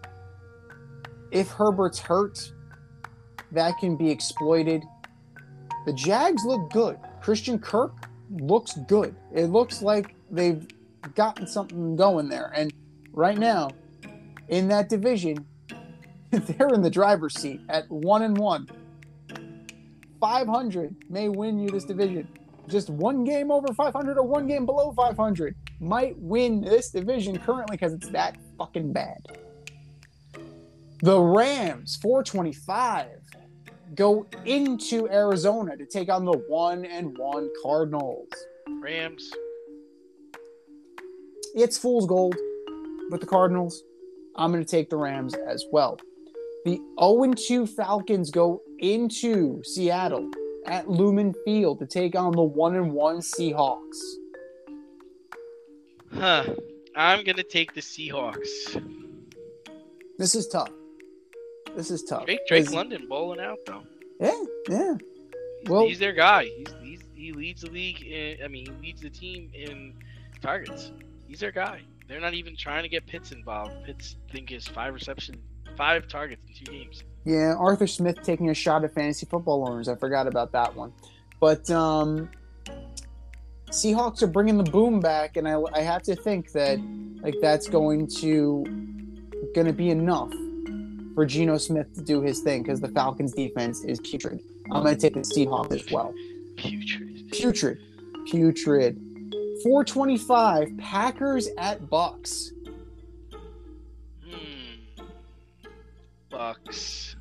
If Herbert's hurt, that can be exploited. The Jags look good. Christian Kirk looks good. It looks like they've gotten something going there. And right now, in that division, <laughs> they're in the driver's seat at one and one. 500 may win you this division. Just one game over 500 or one game below 500 might win this division currently because it's that fucking bad. The Rams, 425, go into Arizona to take on the one and one Cardinals. Rams. It's fool's gold with the Cardinals. I'm going to take the Rams as well. The 0 2 Falcons go into Seattle at Lumen Field to take on the 1 and 1 Seahawks. Huh. I'm gonna take the Seahawks. This is tough. This is tough. Drake Drake London bowling out though. Yeah, yeah. He's, Well- he's their guy. He's, he's he leads the league. In, I mean, he leads the team in targets. He's their guy. They're not even trying to get Pitts involved. Pitts I think is five reception, five targets in two games. Yeah, Arthur Smith taking a shot at fantasy football owners. I forgot about that one. But um, Seahawks are bringing the boom back, and I, I have to think that like that's going to going to be enough for Geno Smith to do his thing because the Falcons defense is putrid. I'm going to take the Seahawks as well. Putrid. Putrid, putrid. 425 Packers at Bucks. Hmm. Bucks.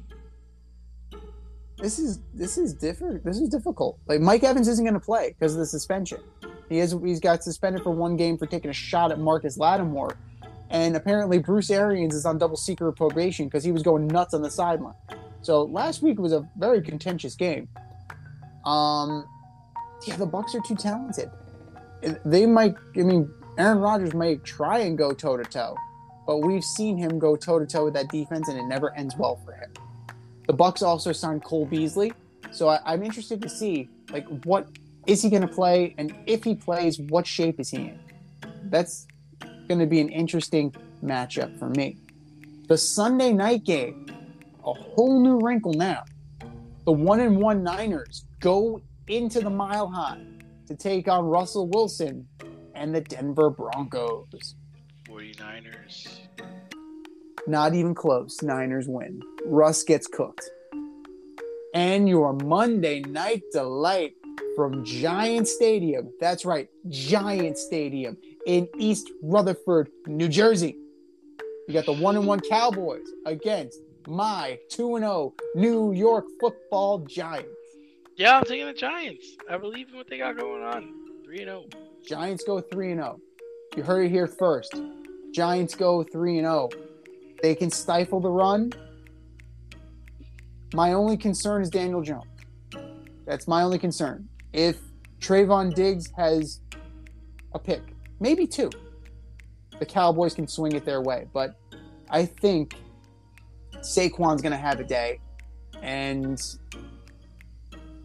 This is this is different. This is difficult. Like Mike Evans isn't going to play because of the suspension. He is he's got suspended for one game for taking a shot at Marcus Lattimore, and apparently Bruce Arians is on double secret probation because he was going nuts on the sideline. So last week was a very contentious game. Um, yeah, the Bucks are too talented. They might. I mean, Aaron Rodgers might try and go toe to toe, but we've seen him go toe to toe with that defense, and it never ends well for him. The Bucks also signed Cole Beasley, so I, I'm interested to see like what is he going to play, and if he plays, what shape is he in? That's going to be an interesting matchup for me. The Sunday night game, a whole new wrinkle now. The one and one Niners go into the Mile High to take on Russell Wilson and the Denver Broncos. 49ers. Not even close. Niners win. Russ gets cooked. And your Monday night delight from Giant Stadium. That's right, Giant Stadium in East Rutherford, New Jersey. You got the one and one Cowboys against my 2 and 0 New York football Giants. Yeah, I'm taking the Giants. I believe in what they got going on. Three and oh. zero. Giants go 3 and 0. You heard it here first. Giants go 3 and 0. They can stifle the run. My only concern is Daniel Jones. That's my only concern. If Trevon Diggs has a pick, maybe two, the Cowboys can swing it their way. But I think Saquon's going to have a day, and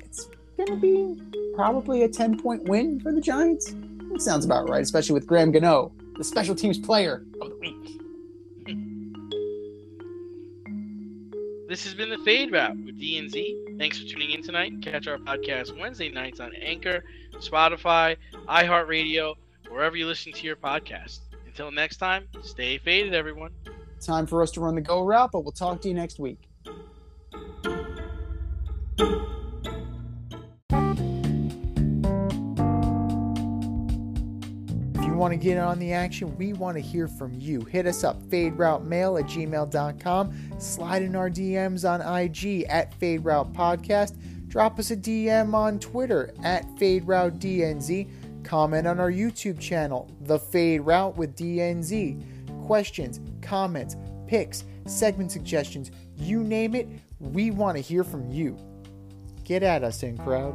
it's going to be probably a 10 point win for the Giants. That sounds about right, especially with Graham Gano, the special teams player of the week. This has been the Fade Route with DNZ. Thanks for tuning in tonight. Catch our podcast Wednesday nights on Anchor, Spotify, iHeartRadio, wherever you listen to your podcast. Until next time, stay faded, everyone. Time for us to run the go route, but we'll talk to you next week. If you want to get in on the action, we want to hear from you. Hit us up, faderoutemail at gmail.com. Slide in our DMs on IG at Fade Route Podcast. Drop us a DM on Twitter at Fade Route DNZ. Comment on our YouTube channel, The Fade Route with DNZ. Questions, comments, picks, segment suggestions, you name it, we want to hear from you. Get at us, in crowd.